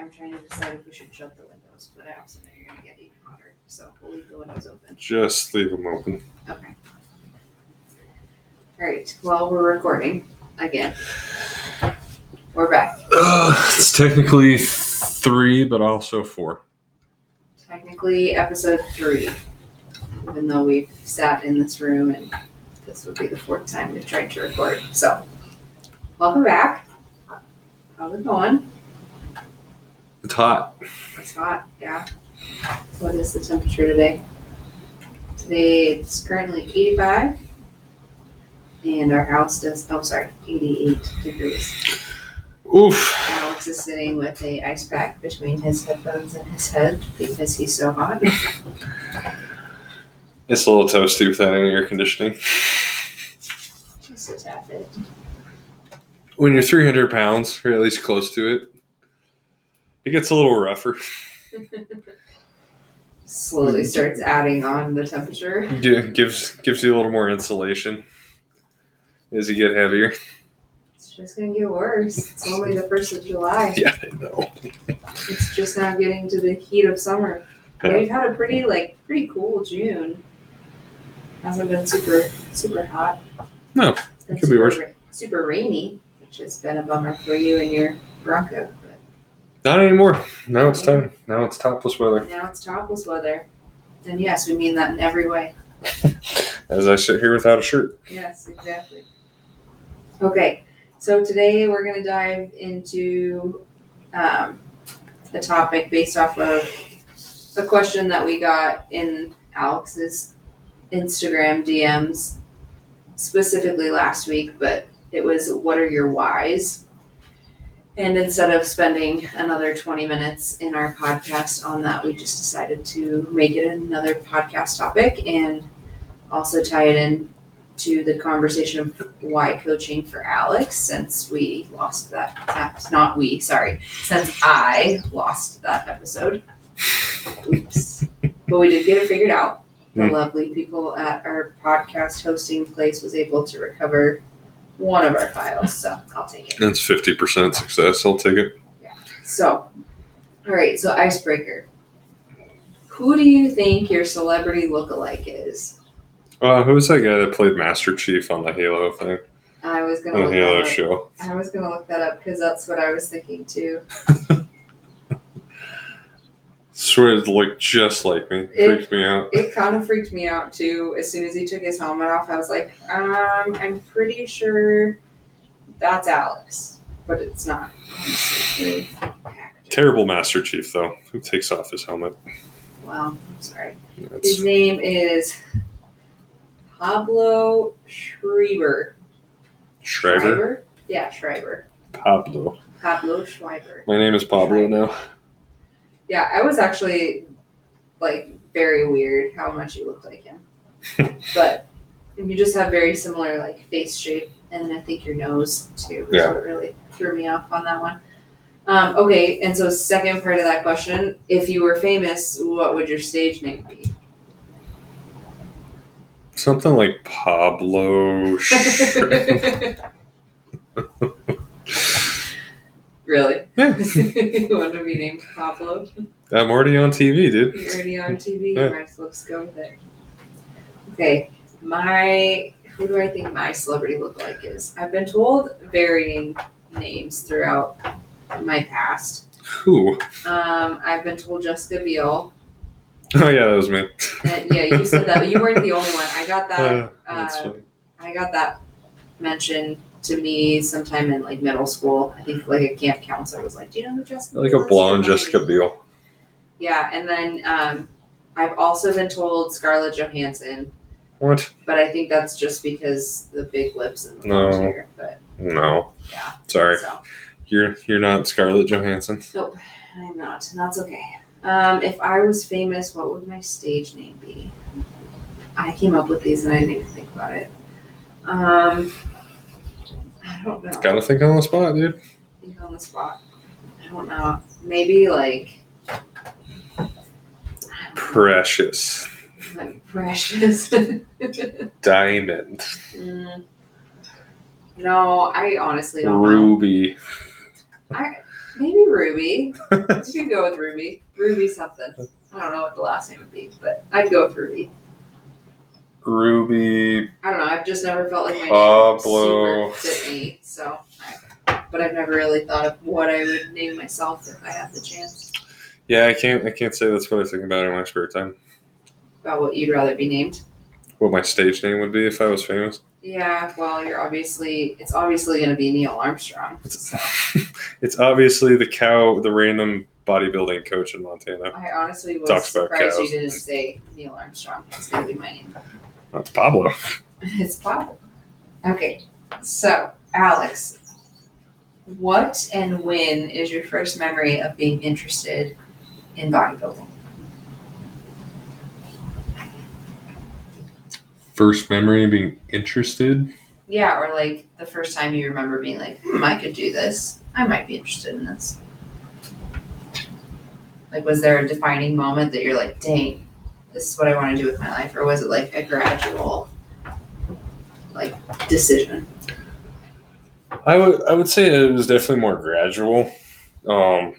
I'm trying to decide if we should shut the windows, but I also know you're gonna get even hotter, so we'll leave the windows open. Just leave them open. Okay. All right, well, we're recording again. We're back. Uh, it's technically three, but also four. Technically, episode three, even though we've sat in this room and this would be the fourth time we've tried to record. So, welcome back. How's it going? It's hot. It's hot, yeah. What is the temperature today? Today it's currently 85. And our house does, oh, sorry, 88 degrees. Oof. Alex is sitting with a ice pack between his headphones and his head because he's so hot. It's a little toasty without any air conditioning. Just a tad bit. When you're 300 pounds, or at least close to it, it gets a little rougher. Slowly starts adding on the temperature. Gi- gives gives you a little more insulation as you get heavier. It's just gonna get worse. It's only the first of July. Yeah, I know. It's just now getting to the heat of summer. Yeah. We've had a pretty like pretty cool June. Hasn't been super super hot. No, been could be super worse. Super rainy, which has been a bummer for you and your Bronco. Not anymore. Now it's time. Now it's topless weather. now it's topless weather. And yes, we mean that in every way. As I sit here without a shirt. Yes, exactly. Okay, so today we're going to dive into um, the topic based off of a question that we got in Alex's Instagram DMs, specifically last week, but it was what are your whys? And instead of spending another 20 minutes in our podcast on that, we just decided to make it another podcast topic and also tie it in to the conversation of why coaching for Alex since we lost that that's not we, sorry. Since I lost that episode. Oops. But we did get it figured out. The Hmm. lovely people at our podcast hosting place was able to recover one of our files, so I'll take it. That's 50% success. I'll take it. So, all right, so icebreaker. Who do you think your celebrity lookalike is? Uh, who was that guy that played Master Chief on the Halo thing? I was gonna On the look Halo that up. show. I was gonna look that up because that's what I was thinking too. Swear it looked just like me. It- Freaked me out. It kind of freaked me out too. As soon as he took his helmet off, I was like, um, I'm pretty sure that's Alex, but it's not. Terrible Master Chief, though. Who takes off his helmet? Well, I'm sorry. That's, His name is Pablo Schreiber. Schreiber? Yeah, Schreiber. Pablo. Pablo Schreiber. My name is Pablo now. Yeah, I was actually like very weird how much you looked like him. but you just have very similar like face shape and then I think your nose too. is Yeah. what really threw me off on that one. Um, okay, and so second part of that question, if you were famous, what would your stage name be? Something like Pablo. Sh- really? yeah. you want to be named Pablo? I'm already on TV, dude. You're already on TV. Yeah. You might as well just go with it. Okay, my who do I think my celebrity look like is? I've been told varying names throughout my past. Who? Um, I've been told Jessica Biel. Oh, yeah, that was me. And yeah, you said that, but you weren't the only one. I got that. Uh, that's uh, funny. I got that mentioned to me sometime in like middle school. I think like a camp counselor was like, "Do you know who Jessica?" Like Biel a blonde Jessica Biel. Yeah, and then um, I've also been told Scarlett Johansson, What? but I think that's just because the big lips and the No. hair. But No. Yeah. Sorry. so You're you're not Scarlett Johansson. nope, I'm not. That's okay. Um, if I was famous, what would my stage name be? I came up with these and I didn't even think about it. Um, I don't know. Gotta think on the spot, dude. Think on the spot. I don't know. Maybe like. I Precious. Like precious. Diamond. Mm. No, I honestly don't know. Ruby. Maybe Ruby. you could go with Ruby. Ruby something. I don't know what the last name would be, but I'd go with Ruby. Ruby. I don't know. I've just never felt like my name Pablo. super fit me. So, I, but I've never really thought of what I would name myself if I had the chance. Yeah, I can't. I can't say that's what I think about in my spare time. About what you'd rather be named. What my stage name would be if I was famous. Yeah, well, you're obviously it's obviously going to be Neil Armstrong. So It's obviously the cow, the random bodybuilding coach in Montana. I honestly was Talks about surprised you cows. didn't say Neil Armstrong. It's going to be my name. That's Pablo. It's Pablo. Okay, so Alex, what and when is your first memory of being interested in bodybuilding? First memory of being interested. Yeah, or like the first time you remember being like, hmm, I could do this. I might be interested in this. Like, was there a defining moment that you're like, dang, this is what I want to do with my life? Or was it like a gradual, like, decision? I would I would say it was definitely more gradual. Um,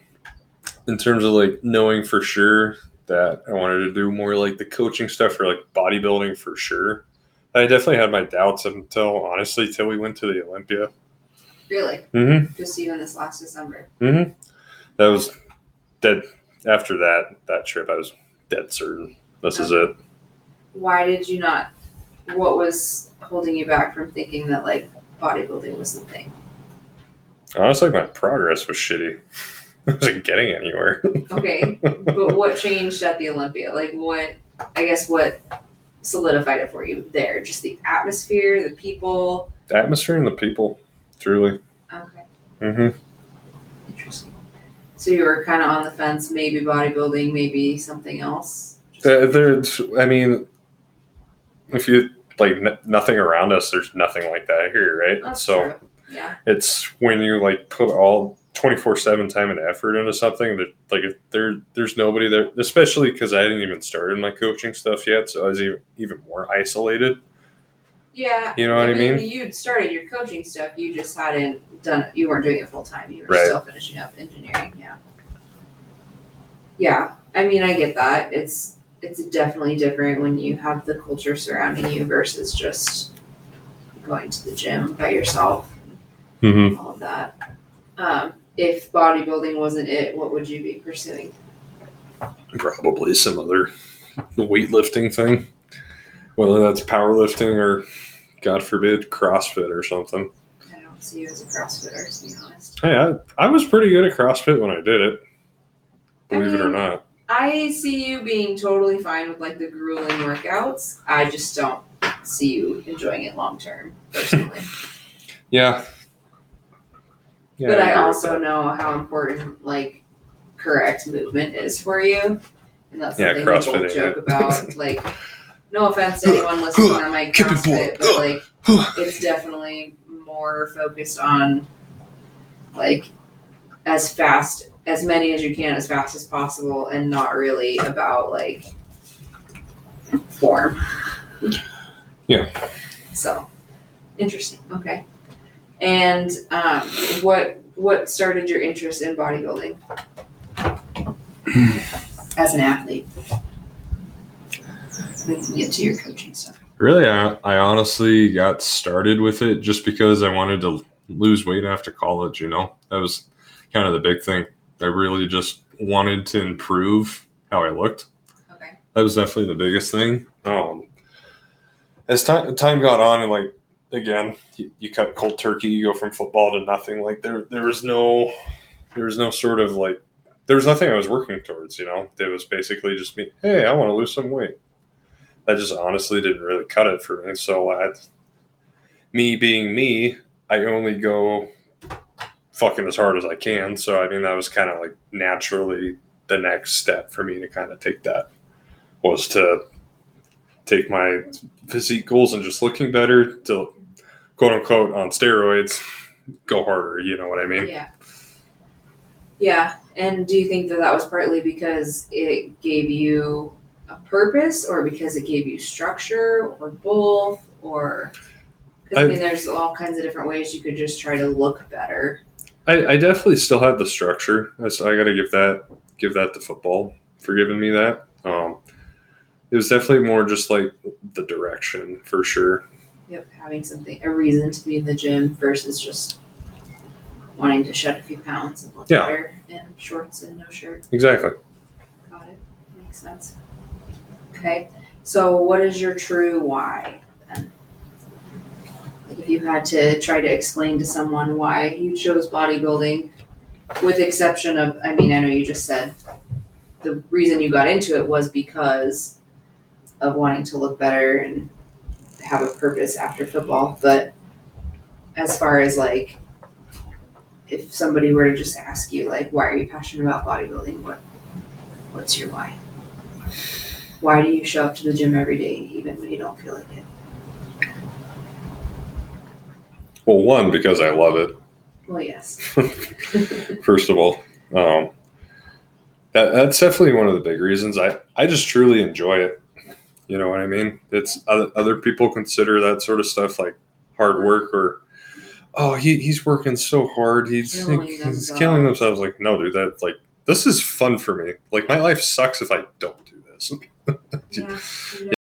in terms of like knowing for sure that I wanted to do more like the coaching stuff or like bodybuilding for sure. I definitely had my doubts until honestly till we went to the Olympia. Really? Mm-hmm. Just even this last December. Mm-hmm. That was dead. After that that trip, I was dead certain this is it. Why did you not? What was holding you back from thinking that, like, bodybuilding was the thing? Honestly, my progress was shitty. I wasn't getting anywhere. Okay, but what changed at the Olympia? Like, what, I guess, what solidified it for you there? Just the atmosphere, the people? the atmosphere and the people, truly. Okay, Mm-hmm. interesting. So you were kind of on the fence, maybe bodybuilding, maybe something else? Uh, there's, I mean, if you like n- nothing around us, there's nothing like that here, right? That's so true. Yeah, it's when you like put all 24 7 time and effort into something that like if there there's nobody there especially because i didn't even started my coaching stuff yet so i was even, even more isolated yeah. You know what I mean? You'd started your coaching stuff, you just hadn't done it, you weren't doing it full time, you were Right. still finishing up engineering, yeah. Yeah, I mean, I get that, it's, it's definitely different when you have the culture surrounding you versus just going to the gym by yourself, mm-hmm. all of that. Um, if bodybuilding wasn't it, what would you be pursuing? probably some other weightlifting thing whether that's powerlifting or god forbid crossfit or something I don't see you as a CrossFitter, to be honest. hey i, I was pretty good at crossfit when i did it believe it or not I see you being totally fine with like the grueling workouts. I just don't see you enjoying it long term, personally. yeah yeah but I agree also know how important like correct movement is for you. And that's Yeah, something people CrossFit ain't joke it. about. Like, no offense to anyone listening on my CrossFit, but like it's definitely more focused on like as fast as many as you can as fast as possible and not really about like form. Yeah. So interesting. Okay. And um, what what started your interest in bodybuilding as an athlete? We can get to your coaching stuff. Really, I, I honestly got started with it just because I wanted to lose weight after college. You know, that was kind of the big thing. I really just wanted to improve how I looked. Okay. That was definitely the biggest thing. Um, as time time got on, and like again, you, you cut cold turkey. You go from football to nothing. Like there, there was no, there was no sort of like, there was nothing I was working towards. You know, it was basically just me. Hey, I want to lose some weight. That just honestly didn't really cut it for me. So, I, me being me, I only go fucking as hard as I can. So, I mean, that was kind of like naturally the next step for me to kind of take that was to take my physique goals and just looking better to quote unquote on steroids go harder you know what i mean Yeah. Yeah. And do you think that that was partly because it gave you a purpose or because it gave you structure or both or I I- mean there's all kinds of different ways you could just try to look better. I, I definitely still have the structure. I got to give that give that to football for giving me that. Um, it was definitely more just like the direction for sure. Yep, having something, a reason to be in the gym versus just wanting to shed a few pounds and look Yeah. better in shorts and no shirt. Exactly. Got it. Makes sense. Okay, so what is your true why if you had to try to explain to someone why you chose bodybuilding, with exception of, I mean, I know you just said the reason you got into it was because of wanting to look better and have a purpose after football, but as far as like if somebody were to just ask you like why are you passionate about bodybuilding, what What's your why? Why do you show up to the gym every day even when you don't feel like it? Well, one because I love it. Well, yes. First of all, um, that that's definitely one of the big reasons. I I just truly enjoy it. You know what I mean? It's other, other people consider that sort of stuff like hard work or oh he, he's working so hard he's Killing he's killing themselves. Like no, dude, that like this is fun for me. Like my life sucks if I don't do this. Yeah.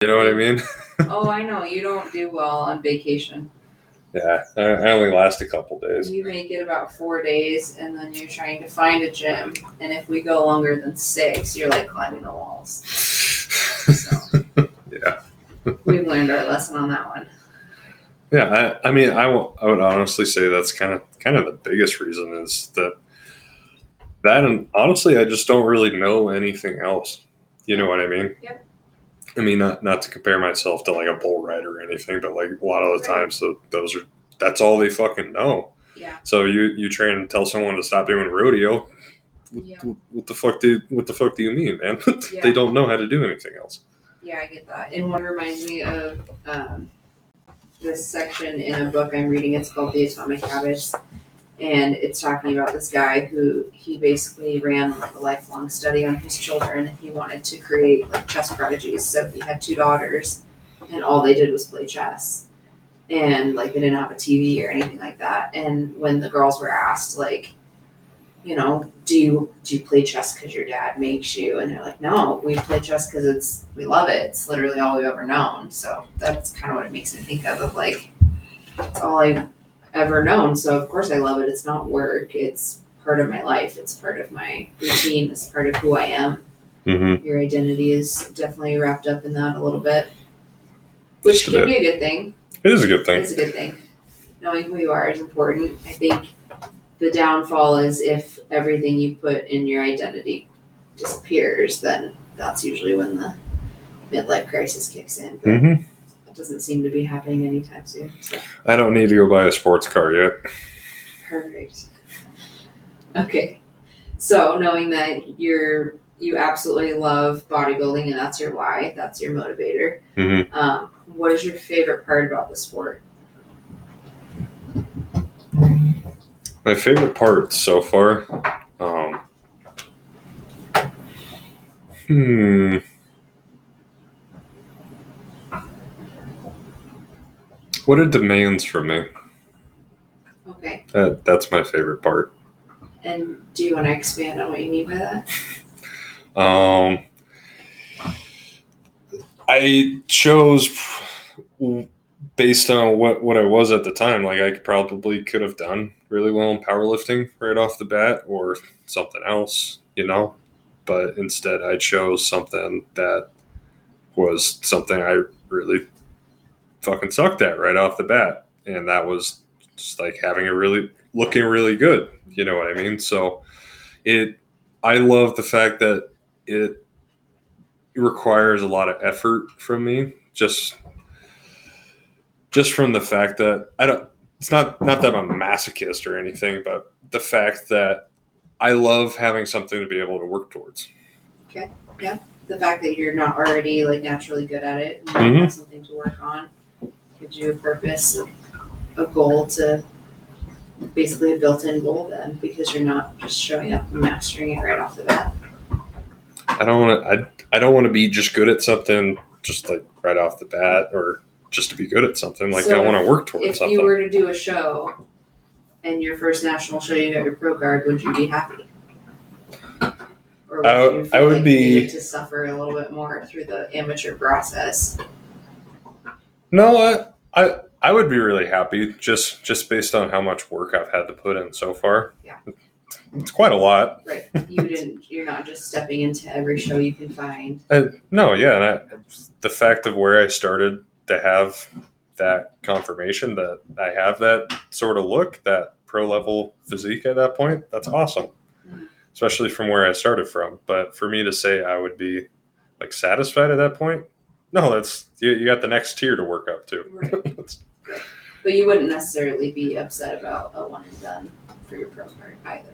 You know what I mean? Oh, I know. You don't do well on vacation. Yeah, I, I only last a couple days. You make it about four days and then you're trying to find a gym. And if we go longer than six, you're like climbing the walls. So yeah. we've learned our lesson on that one. Yeah, I, I mean, I will- I would honestly say that's kind of kind of the biggest reason is that that and honestly, I just don't really know anything else. You know what I mean? Yep. I mean, not not to compare myself to like a bull rider or anything, but like a lot of the Right. times, so those are that's all they fucking know. Yeah. So you you train and tell someone to stop doing rodeo. Yeah. What, what the fuck do what the fuck do you mean, man? Yeah. they don't know how to do anything else. Yeah, I get that. And one reminds me of um, this section in a book I'm reading. It's called The Atomic Habits. And it's talking about this guy who he basically ran like a lifelong study on his children. He wanted to create like chess prodigies. So he had two daughters, and all they did was play chess. And like they didn't have a TV or anything like that. And when the girls were asked, like, you know, do you do you play chess because your dad makes you? And they're like, no, we play chess because it's we love it. It's literally all we've ever known. So that's kind of what it makes me think of. Of like, it's all I've ever known. So of course I love it. It's not work. It's part of my life. It's part of my routine. It's part of who I am. Mm-hmm. Your identity is definitely wrapped up in that a little bit, which Just a can be a good thing. It is a good thing. It's a good thing. Knowing who you are is important. I think the downfall is if everything you put in your identity disappears, then that's usually when the midlife crisis kicks in. But Mm-hmm. Doesn't seem to be happening anytime soon. So I don't need to go buy a sports car yet. perfect. Okay. So knowing that you're you absolutely love bodybuilding and that's your why, that's your motivator. Mhm. Um, what is your favorite part about the sport? My favorite part so far, um, hmm, what it demands from me. Okay. That that's my favorite part. And do you want to expand on what you mean by that? Um, I chose based on what what I was at the time. Like I probably could have done really well in powerlifting right off the bat, or something else, you know. But instead, I chose something that was something I really fucking sucked at right off the bat, and that was just like having a really looking really good. You know what I mean? So it. I love the fact that it requires a lot of effort from me just just from the fact that I don't it's not not that I'm a masochist or anything but the fact that I love having something to be able to work towards. Okay. Yeah. The fact that you're not already like naturally good at it and you Mhm. have something to work on gives you a purpose, a goal to basically a built-in goal then because you're not just showing up and mastering it right off the bat. I don't want to I, I don't want to be just good at something just like right off the bat or just to be good at something like I So want to work towards something. If something. you were to do a show and your first national show you got your pro card, would you be happy? Or I would you I would like be- you needed to suffer a little bit more through the amateur process? No, I, I I would be really happy just just based on how much work I've had to put in so far. Yeah. It's quite a lot. Right. You didn't. You're not just stepping into every show you can find. Uh, no, yeah, and I, the fact of where I started to have that confirmation that I have that sort of look, that pro level physique at that point, that's awesome. Mhm. Especially from where I started from. But for me to say I would be like satisfied at that point, no, that's you, you got the next tier to work up to. Right. But you wouldn't necessarily be upset about a one and done for your pro card either.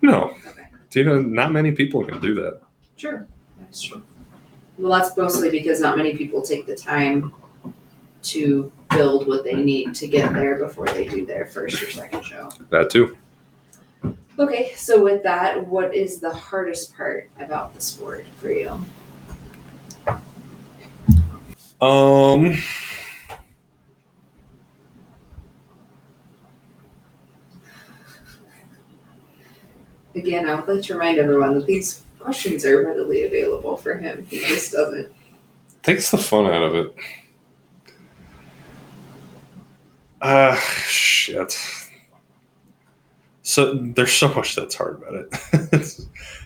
no, Okay. you know, not many people can do that. Sure. That's true. Well, that's mostly because not many people take the time to build what they need to get there before they do their first or second show. That too. Okay, so with that, what is the hardest part about the sport for you? Um. Again, I would like to remind everyone that these questions are readily available for him. He just doesn't. takes the fun out of it. Ah, shit. So there's so much that's hard about it,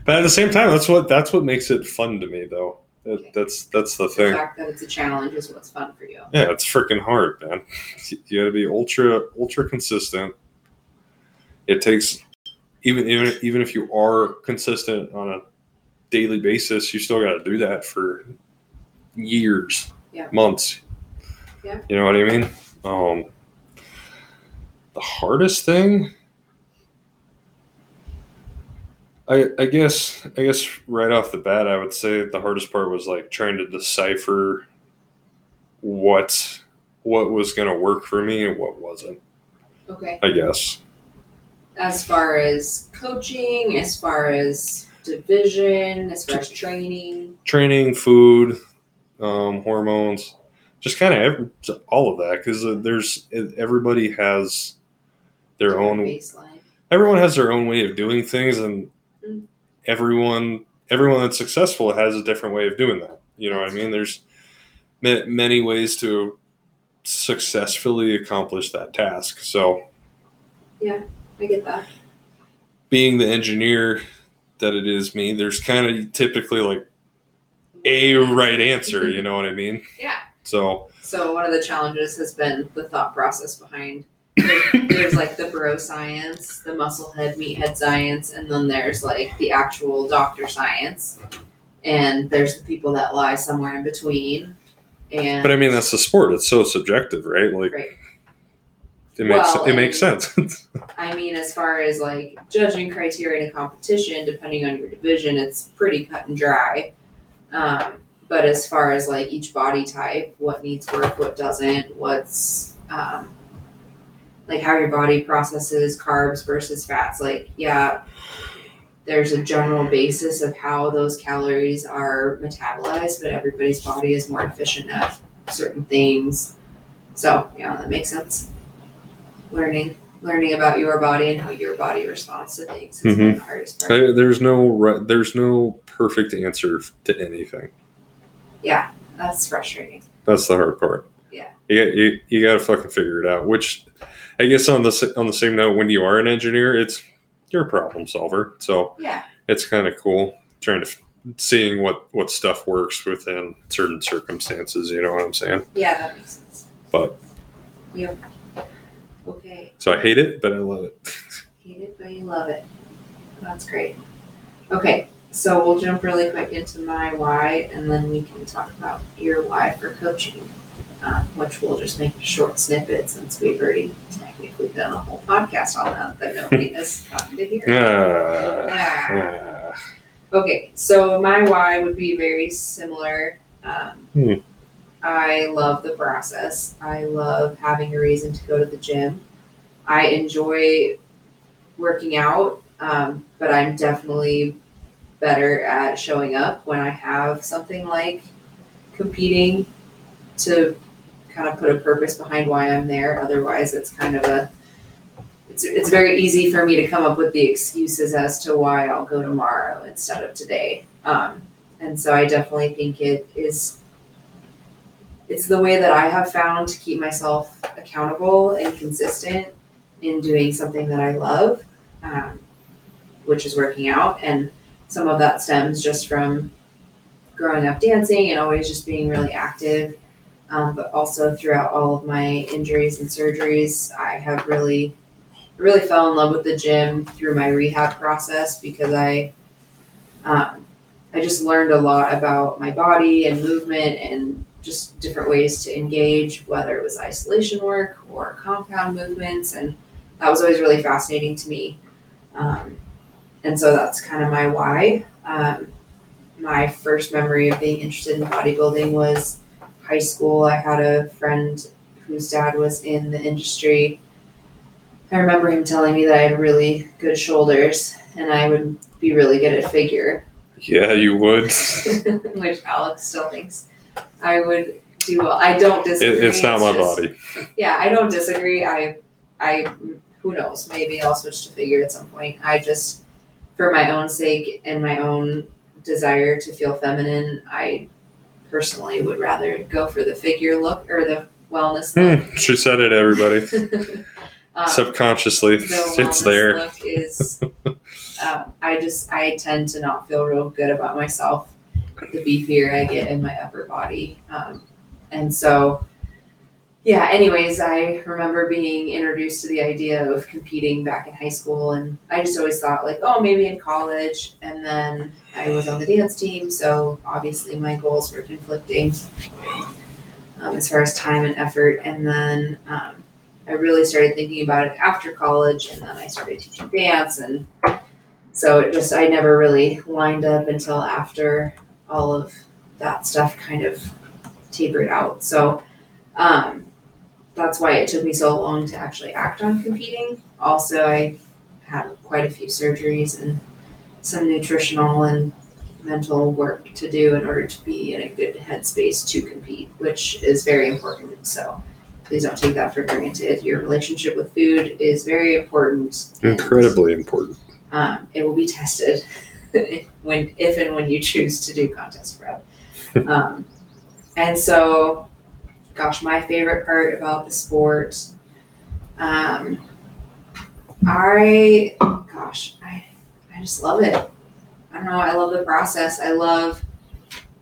but at the same time, that's what that's what makes it fun to me, though. That, that's that's the The thing. fact that it's a challenge is what's fun for you. Yeah, it's freaking hard, man. You got to be ultra ultra consistent. It takes even even even if you are consistent on a daily basis, you still got to do that for years, Yeah. months. Yeah. You know what I mean? Um, the hardest thing, I I guess I guess right off the bat, I would say the hardest part was like trying to decipher what what was going to work for me and what wasn't. Okay. I guess. As far as coaching, as far as division, as far as training. training, food, um, hormones, just kind of all of that because uh, there's everybody has their own baseline. everyone has their own way of doing things and. Everyone everyone that's successful has a different way of doing that you know what i mean there's ma- many ways to successfully accomplish that task so yeah, I get that. being the engineer that it is me there's kind of typically like a right answer you know what i mean Yeah. so So one of the challenges has been the thought process behind. There's, like the bro science, the muscle head, meathead science, and then there's like the actual doctor science, and there's the people that lie somewhere in between. And but i mean that's the sport it's so subjective right like Right. it makes Well, it makes sense I mean, as far as like judging criteria in a competition, depending on your division, it's pretty cut and dry. Um, but as far as like each body type, what needs work, what doesn't, what's um, like how your body processes carbs versus fats, like, yeah, there's a general basis of how those calories are metabolized, but everybody's body is more efficient at certain things. So, yeah, that makes sense. Learning learning about your body and how your body responds to things is Mhm. the hardest part. There- there's no right, there's no perfect answer to anything Yeah, that's frustrating. that's the hard part Yeah. you, you, you got to fucking figure it out which i guess on the on the same note when you are an engineer it's you're a problem solver. So Yeah, it's kind of cool trying to seeing what what stuff works within certain circumstances you know what i'm saying? Yeah, that makes sense. But- yeah, Okay, so i hate it but i love it. Hate it, but you love it. That's great. Okay, so we'll jump really quick into my why, and then we can talk about your why for coaching, uh, which we'll just make a short snippet since we've already technically done a whole podcast on that that nobody has gotten to hear. Ah, Ah. ah. Okay, so my why would be very similar. Um, Hmm. I love the process. I love having a reason to go to the gym. I enjoy working out, um, but I'm definitely better at showing up when I have something like competing to kind of put a purpose behind why I'm there. Otherwise, it's kind of a it's it's very easy for me to come up with the excuses as to why I'll go tomorrow instead of today. Um, and so I definitely think it is it's the way that I have found to keep myself accountable and consistent in doing something that I love, um, which is working out. And some of that stems just from growing up dancing and always just being really active. Um, but also throughout all of my injuries and surgeries, I have really, really fell in love with the gym through my rehab process because I, um, I just learned a lot about my body and movement and just different ways to engage, whether it was isolation work or compound movements, and that was always really fascinating to me. Um, and so that's kind of my why. Um, my first memory of being interested in bodybuilding was high school. I had a friend whose dad was in the industry. I remember him telling me that I had really good shoulders and I would be really good at figure, Yeah, you would. which Alex still thinks I would do well. I don't disagree. It, it's not my just- body. Yeah, I don't disagree. I, I, who knows? Maybe I'll switch to figure at some point. I just, for my own sake and my own desire to feel feminine, I personally would rather go for the figure look or the wellness look. Hmm, she said it, everybody. Um, Subconsciously, the it's there. Look is, um, I just I tend to not feel real good about myself the beefier I get in my upper body, um, and so yeah. Anyways, I remember being introduced to the idea of competing back in high school, and I just always thought like, oh, maybe in college, and then I was on the dance team, so obviously my goals were conflicting um, as far as time and effort, and then. Um, I really started thinking about it after college, and then I started teaching dance, and so it just I never really lined up until after all of that stuff kind of tapered out. So um, that's why it took me so long to actually act on competing. Also, I had quite a few surgeries and some nutritional and mental work to do in order to be in a good headspace to compete, which is very important. So please don't take that for granted. Your relationship with food is very important. and, Incredibly important. Um, it will be tested when, if and when you choose to do contest prep. um, and so, gosh, my favorite part about the sport, um, I, gosh, I, I just love it. I don't know. I love the process. I love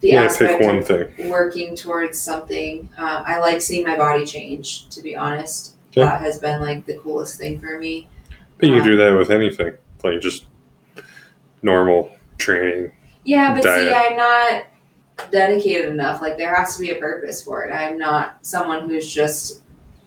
the Yeah, aspect pick of one thing. working towards something. Um, I like seeing my body change, to be honest. That has been like the coolest thing for me. But you can do that with anything, like just normal training. Yeah, but see, I'm not dedicated enough. Like, there has to be a purpose for it. I'm not someone who's just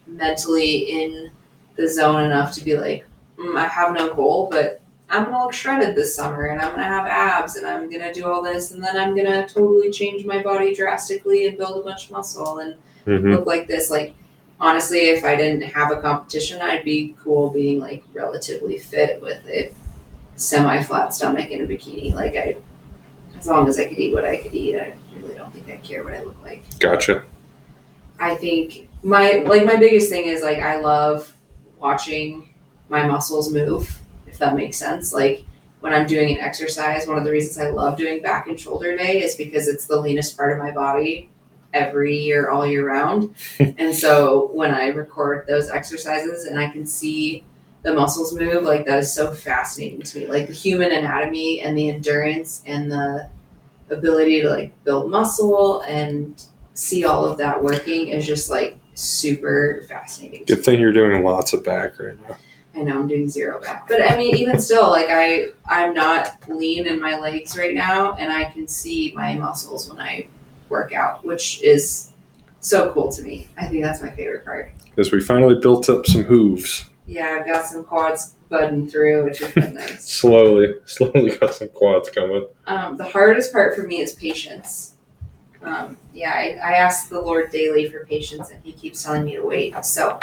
mentally in the zone enough to be like, mm, I have no goal, but I'm gonna look shredded this summer and I'm gonna have abs and I'm gonna do all this and then I'm gonna totally change my body drastically and build a bunch of muscle and hmm look like this. Like honestly, if I didn't have a competition, I'd be cool being like relatively fit with a semi flat stomach in a bikini. Like I as long as I could eat what I could eat, I really don't think I care what I look like. Gotcha. I think my like my biggest thing is like I love watching my muscles move, if that makes sense. Like when I'm doing an exercise, one of the reasons I love doing back and shoulder day is because it's the leanest part of my body every year, all year round. and so when I record those exercises and I can see the muscles move, like that is so fascinating to me. Like the human anatomy and the endurance and the ability to like build muscle and see all of that working is just like super fascinating. Good thing you're doing lots of back right now. I know I'm doing zero back, but I mean, even still, like I, I'm not lean in my legs right now, and I can see my muscles when I work out, which is so cool to me. I think that's my favorite part. Because we finally built up some hooves. Yeah, I've got some quads budding through, which has been nice. Slowly, slowly got some quads coming. Um, the hardest part for me is patience. Um, yeah, I, I ask the Lord daily for patience, and He keeps telling me to wait. So,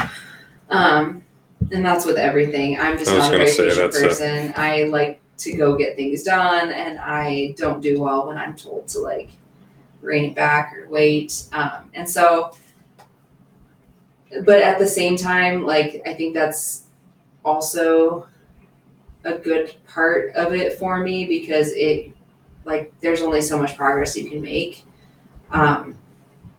um, and that's with everything. I'm just I was not a gonna very say, patient that's a- person. I like to go get things done, and I don't do well when I'm told to like rein it back or wait. Um, and so, but at the same time, like I think that's also a good part of it for me because it like there's only so much progress you can make. Um,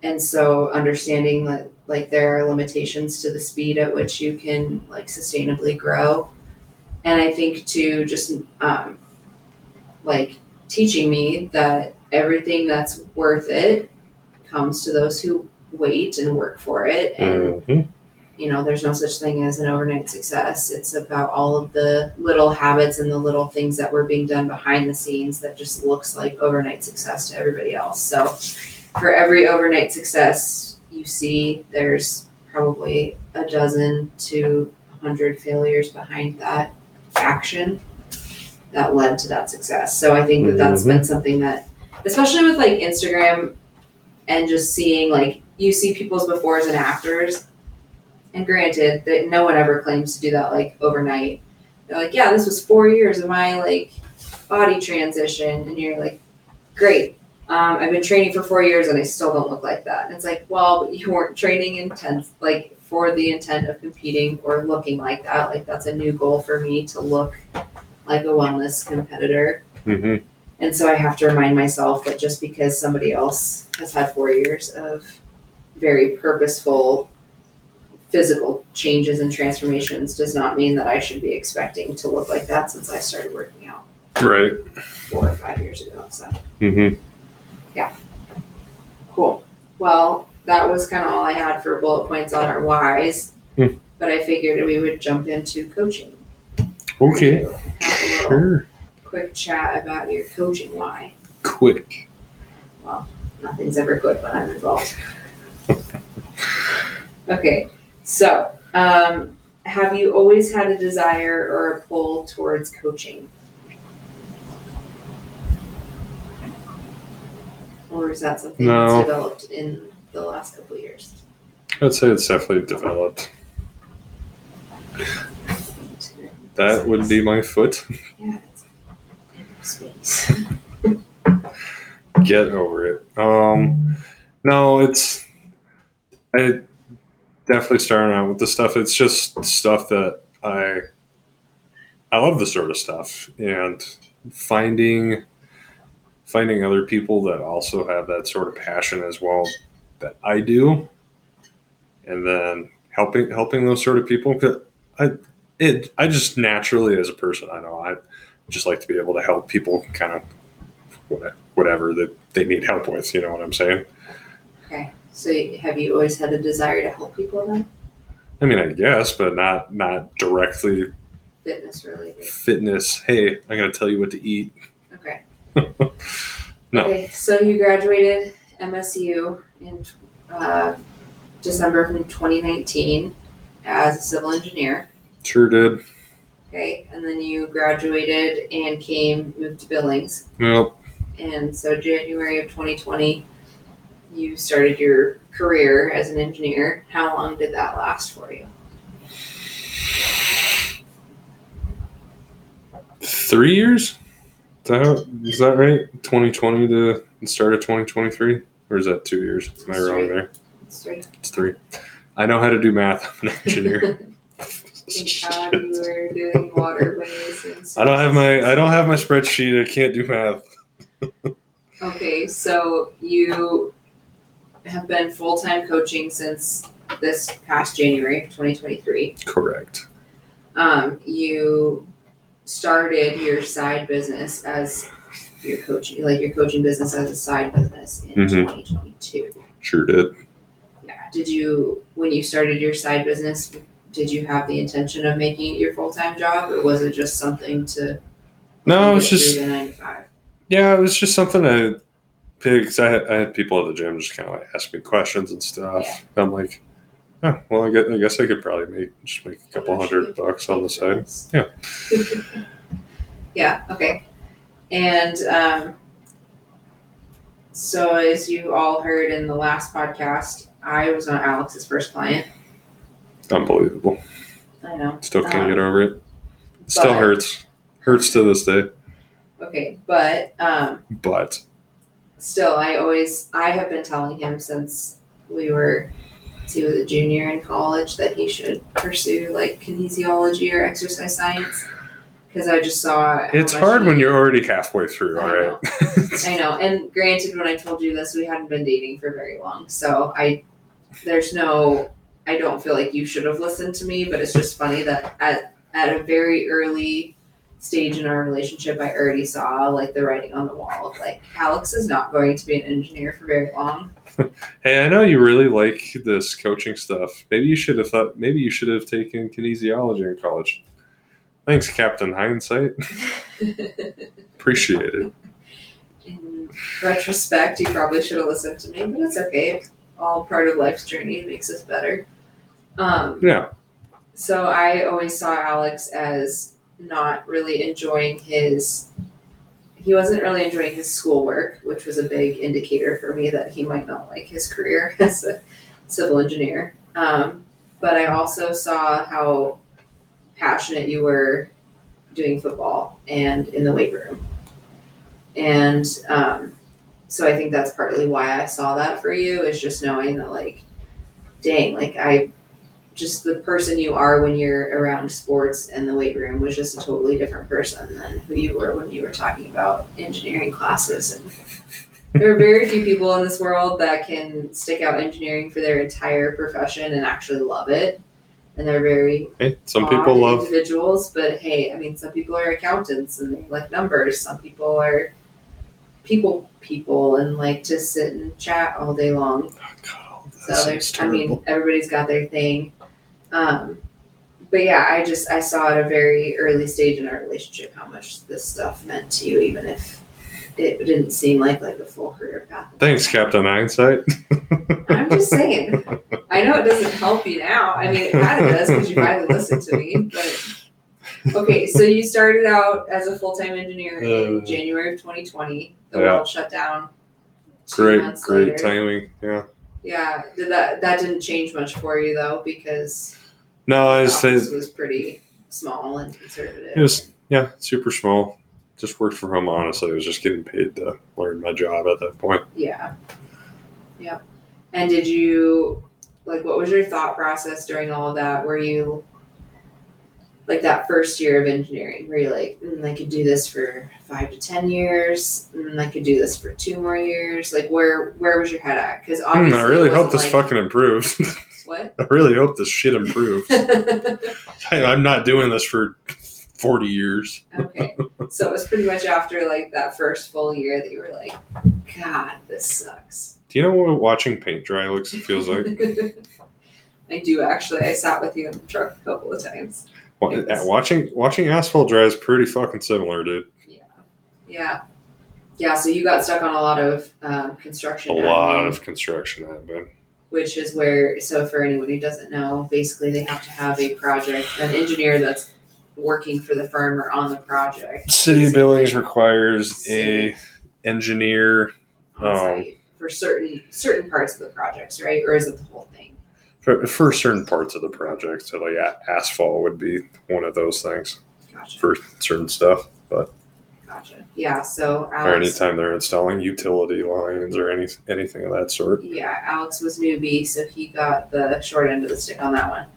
and so understanding that like there are limitations to the speed at which you can like sustainably grow. And I think to just um, like teaching me that everything that's worth it comes to those who wait and work for it. And Mhm. you know there's no such thing as an overnight success. It's about all of the little habits and the little things that were being done behind the scenes that just looks like overnight success to everybody else. So for every overnight success you see there's probably a dozen to a hundred failures behind that action that led to that success. So i think that that's been something that especially with like instagram and just seeing like you see people's befores and afters. And granted that no one ever claims to do that like overnight. They're like yeah this was four years of my like body transition and you're like great. Um, i've been training for four years and i still don't look like that. And it's like well but you weren't training intense like for the intent of competing or looking like that. Like that's a new goal for me to look like a wellness competitor. Mhm. and so I have to remind myself that just because somebody else has had four years of very purposeful physical changes and transformations does not mean that I should be expecting to look like that since I started working out Right. four or five years ago. So Mm-hmm. cool. Well, that was kind of all I had for bullet points on our whys. Hmm. But I figured we would jump into coaching. Okay. Have a little Sure. quick chat about your coaching why. Quick. Well, nothing's ever quick when I'm involved. Okay, so um, have you always had a desire or a pull towards coaching? Or is that something No. that's developed in the last couple of years? I'd say it's definitely developed. That would be my foot. Yeah, it's space. Get over it. Um, no, it's I definitely starting out with the stuff. It's just stuff that I I love the sort of stuff and finding finding other people that also have that sort of passion as well that I do, and then helping helping those sort of people. 'Cause I it I just naturally as a person I know I just like to be able to help people kind of whatever, whatever that they need help with. You know what I'm saying? So have you always had a desire to help people then? I mean, I guess, but not not directly Fitness related. fitness. Hey, I'm gonna tell you what to eat. Okay. No. Okay, so you graduated MSU in uh, December of 2019 as a civil engineer. Sure did. Okay, and then you graduated and came moved to Billings, Well, and so January of 2020, you started your career as an engineer. How long did that last for you? three years. Is that, is that right? 2020 to the start of 2023, or is that two years? Am I wrong there? Three. It's three. I know how to do math. I'm an engineer. Think how you were doing waterways and I don't have my I don't have my spreadsheet. I can't do math. Okay, so you have been full time coaching since this past January, 2023. Correct. Um, you started your side business as your coaching, like your coaching business as a side business in Mhm. 2022. Sure did. Yeah. Did you, when you started your side business, did you have the intention of making it your full time job, or was it just something to? No, it's just through the nine to five? Yeah, it was just something I picked. 'cause I had, I had people at the gym just kind of like ask me questions and stuff. I'm like, oh, well, I guess, I guess I could probably make just make a couple hundred bucks on the side. Yeah. yeah. Okay. And um, so, as you all heard in the last podcast, I was not Alex's first client. Unbelievable. I know. Still can't Um, get over it. Still but- hurts. Hurts to this day. Okay, but um, But still, I always I have been telling him since we were he was a junior in college that he should pursue like kinesiology or exercise science. Because I just saw. It's hard when you're already halfway through. All right. I know. And granted, when I told you this, we hadn't been dating for very long. So I, there's no, I don't feel like you should have listened to me, but it's just funny that at, at a very early stage in our relationship, I already saw like the writing on the wall of like, Alex is not going to be an engineer for very long. Hey, I know you really like this coaching stuff. Maybe you should have thought. Maybe you should have taken kinesiology in college. Thanks, Captain Hindsight. Appreciate it. in retrospect, you probably should have listened to me, but it's okay. All part of life's journey makes us better. Um, Yeah. so I always saw Alex as not really enjoying his. He wasn't really enjoying his schoolwork, which was a big indicator for me that he might not like his career as a civil engineer. Um, but I also saw how passionate you were doing football and in the weight room. And um, so I think that's partly why I saw that for you is just knowing that like, dang, like I just the person you are when you're around sports and the weight room was just a totally different person than who you were when you were talking about engineering classes and there are very few people in this world that can stick out engineering for their entire profession and actually love it and they're very Hey, some people love. individuals, but hey, I mean, some people are accountants and they like numbers. Some people are people people and like to sit and chat all day long. Oh, God, So there's, I mean, everybody's got their thing. Um, but yeah, I just I saw at a very early stage in our relationship how much this stuff meant to you, even if it didn't seem like like a full career path. Thanks, Captain Hindsight. I'm just saying. I know it doesn't help you now. I mean, it kind of does because you finally listened to me. But okay, so you started out as a full time engineer in Uh, January of 2020. The yeah. world shut down. Great, great later. timing. Yeah. Yeah, that that didn't change much for you though because No, I the just office it, was pretty small and conservative. it was yeah, super small. Just worked from home. Honestly, I was just getting paid to learn my job at that point. Yeah. Yep. And did you like what was your thought process during all of that? Were you like that first year of engineering? where you're like, mm, I could do this for five to ten years, and I could do this for two more years? Like where where was your head at? Because Hmm, obviously I really hope this like, fucking improves. what. I really hope this shit improves. Hey, I'm not doing this for 40 years. okay, so it was pretty much after like that first full year that you were like, God, this sucks. Do you know what watching paint dry looks feels like? I do actually. I sat with you in the truck a couple of times. Wa- Yes. watching watching asphalt dry is pretty fucking similar, dude. Yeah. Yeah, Yeah, so you got stuck on a lot of um, construction. A lot of construction happened. Which is where, so for anyone who doesn't know, basically they have to have a project, an engineer that's working for the firm or on the project. City basically, Billings requires a engineer on um, site For certain, certain parts of the projects, right? Or is it the whole thing? for, for certain parts of the project. So like a- asphalt would be one of those things Gotcha, for certain stuff. But gotcha. Yeah, so or anytime they're installing utility lines or any anything of that sort. yeah, Alex was newbie, so he got the short end of the stick on that one.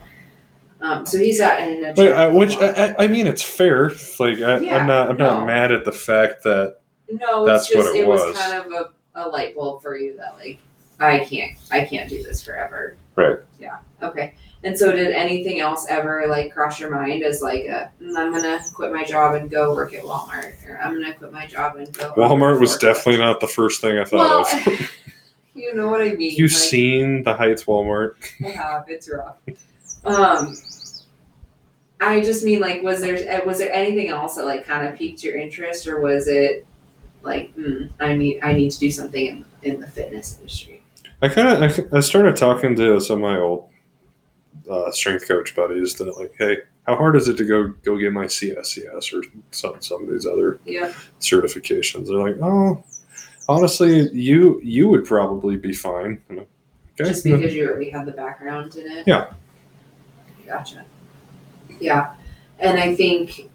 Um, so he's at in a But, uh, which. I, I- I mean, it's fair. Like I, Yeah, I'm not I'm no. not mad at the fact that No, That's it's just what it it was. was. kind of a, a light bulb for you that like I can't I can't do this forever. Right. Yeah. Okay. And so did anything else ever like cross your mind as like a "Mm, I'm gonna quit my job and go work at Walmart or I'm gonna quit my job and go Walmart was definitely not the first thing I well thought of. you know what I mean. You've like, seen the Heights Walmart. I have, it's rough. Um I just mean like was there eh, was there anything else that like kind of piqued your interest or was it like mm, I need I need to do something in, in the fitness industry? I kind of I, I started talking to some of my old uh, strength coach buddies that like, hey, how hard is it to go go get my CSCS or some some of these other Yeah. certifications? They're like, oh, honestly, you you would probably be fine. Like, okay. Just because you already have the background in it? Yeah. Gotcha. Yeah. And I think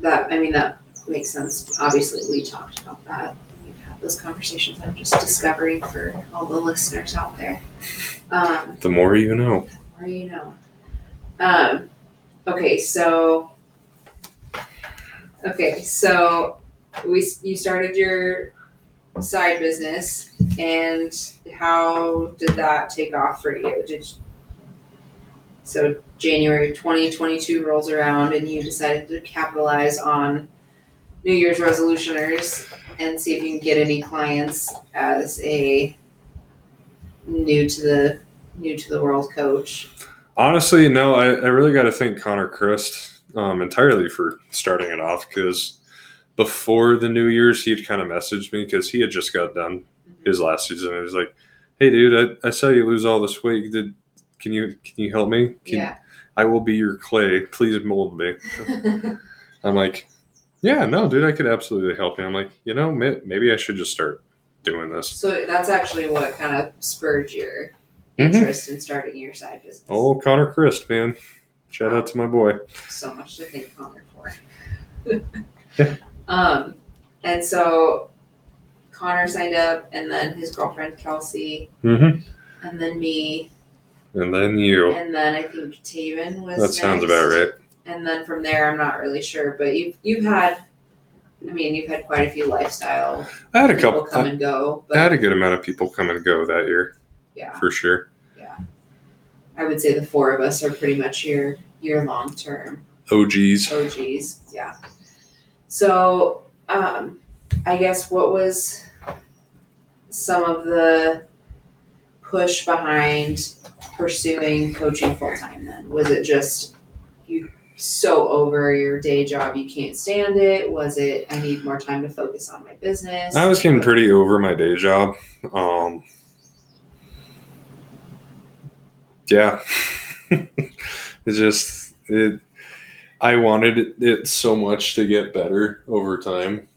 that I mean that makes sense. Obviously we talked about that. We've had those conversations. I'm just discovering for all the listeners out there. Um, The more you know. Or you know. Um, okay, so okay, so we you started your side business, and how did that take off for you? Did so January 2022 rolls around, and you decided to capitalize on New Year's resolutioners and see if you can get any clients as a new to the new to the world coach. Honestly, no, I, I really got to thank Connor Christ um, entirely for starting it off because before the New Year's, he'd kind of messaged me because he had just got done his last season. He was like, "Hey, dude, I, I saw you lose all this weight. Did can you can you help me? Can, Yeah. I will be your clay. Please mold me." I'm like, "Yeah, no, dude, I could absolutely help you." I'm like, you know, may, maybe I should just start doing this. so that's actually what kind of spurred your. Interest in starting your side business. Oh, Connor Christ, man! Shout out to my boy. So much to thank Connor for. um, and so Connor signed up, and then his girlfriend Kelsey, hmm and then me, And then you. and then I think Taven was. That sounds about right. And then from there, I'm not really sure, but you've you've had, I mean, you've had quite a few lifestyle I had a people couple. come I, and go. I had a good amount of people come and go that year yeah, for sure. I would say the four of us are pretty much your your long term OGs. OGs. Yeah. So, um, I guess what was some of the push behind pursuing coaching full time then? Was it just you so over your day job you can't stand it? Was it I need more time to focus on my business? I was getting pretty over my day job. Um, yeah, it just it. I wanted it, it so much to get better over time,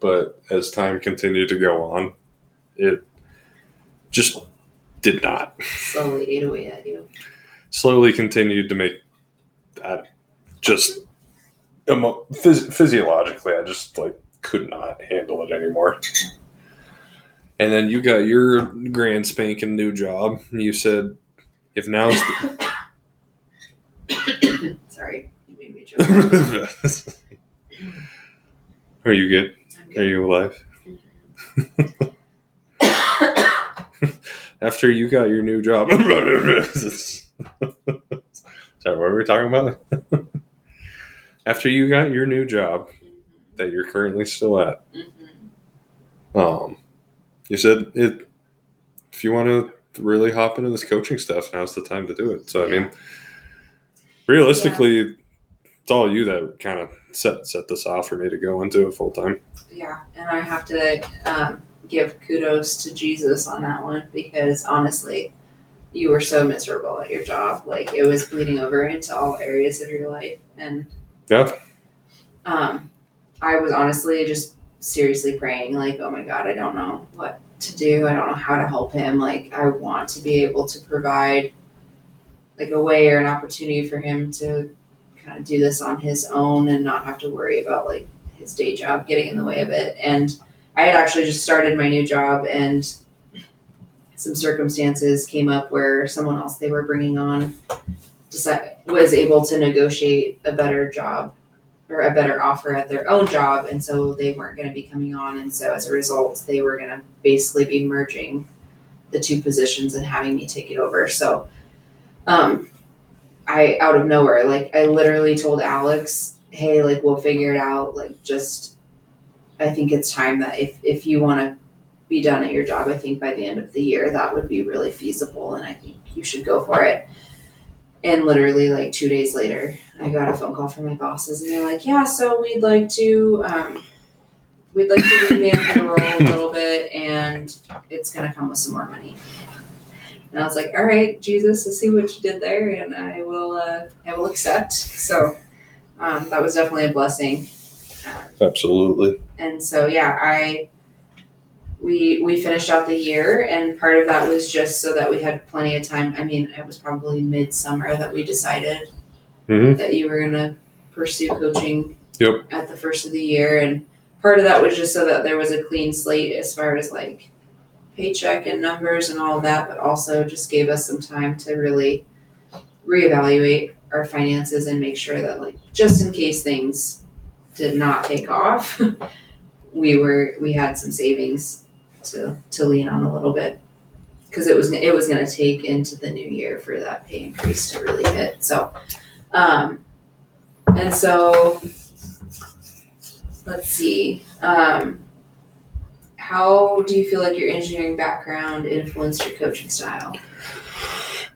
but as time continued to go on, it just did not. slowly ate away at you. slowly continued to make that just emo- phys- physiologically i just like could not handle it anymore and then you got your grand spanking new job and you said if now's Sorry, you made me joke. are you good? I'm are you alive? After you got your new job. Sorry what were we talking about? After you got your new job that you're currently still at. Mhm. um you said it if you want to really hop into this coaching stuff. Now's the time to do it. So i mean realistically it's all you that kind of set set this off for me to go into it full time Yeah, and I have to um, give kudos to Jesus on that one because honestly, you were so miserable at your job. Like it was bleeding over into all areas of your life, and yeah. um, I was honestly just seriously praying, like, oh my God, I don't know what to do. I don't know how to help him. Like, I want to be able to provide like a way or an opportunity for him to kind of do this on his own and not have to worry about like his day job getting in the way of it. And I had actually just started my new job and some circumstances came up where someone else they were bringing on was able to negotiate a better job or a better offer at their own job and so they weren't going to be coming on and so as a result they were going to basically be merging the two positions and having me take it over. So um i out of nowhere like i literally told alex hey like we'll figure it out like just i think it's time that if if you want to be done at your job i think by the end of the year that would be really feasible and i think you should go for it and literally like two days later I got a phone call from my bosses and they're like, yeah, so we'd like to, um, we'd like to revamp the role a little bit and it's gonna come with some more money. And I was like, all right, Jesus, I see what you did there and I will, uh, I will accept. So, um, that was definitely a blessing. absolutely And so, yeah, I, we, we finished out the year and part of that was just so that we had plenty of time. I mean, it was probably midsummer that we decided hmm that you were gonna pursue coaching Yep. at the first of the year and part of that was just so that there was a clean slate as far as like paycheck and numbers and all that, but also just gave us some time to really reevaluate our finances and make sure that like just in case things did not take off, we were we had some savings to to lean on a little bit because it was it was going to take into the new year for that pay increase to really hit. So, um, and so let's see. Um, how do you feel like your engineering background influenced your coaching style?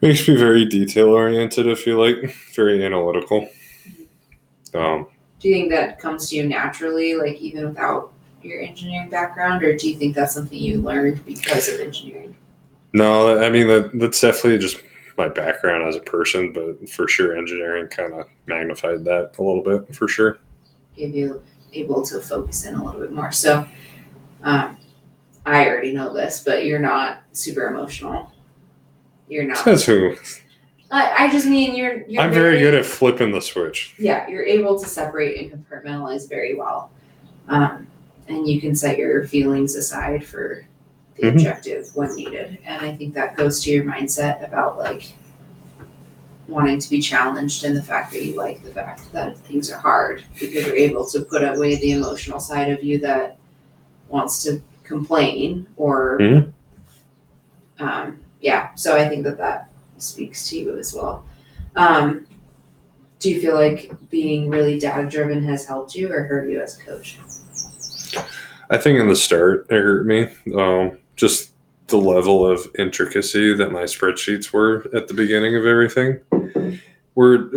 Makes me very detail oriented. I feel like very analytical. Um, Do you think that comes to you naturally, like even without your engineering background, or do you think that's something you learned because of engineering? no, I mean that that's definitely just my background as a person, but for sure, engineering kind of magnified that a little bit for sure. Give you able to focus in a little bit more. So, um, I already know this, but you're not super emotional. You're not. That's who I, I just mean you're. you're I'm very good at flipping the switch. yeah, you're able to separate and compartmentalize very well. Um, and you can set your feelings aside for the Mhm. objective when needed. And I think that goes to your mindset about like wanting to be challenged and the fact that you like the fact that things are hard because you're able to put away the emotional side of you that wants to complain or Mhm. um, yeah so i think that that speaks to you as well um, do you feel like being really data driven has helped you or hurt you as a coach I think in the start it hurt me. Um, just the level of intricacy that my spreadsheets were at the beginning of everything. Were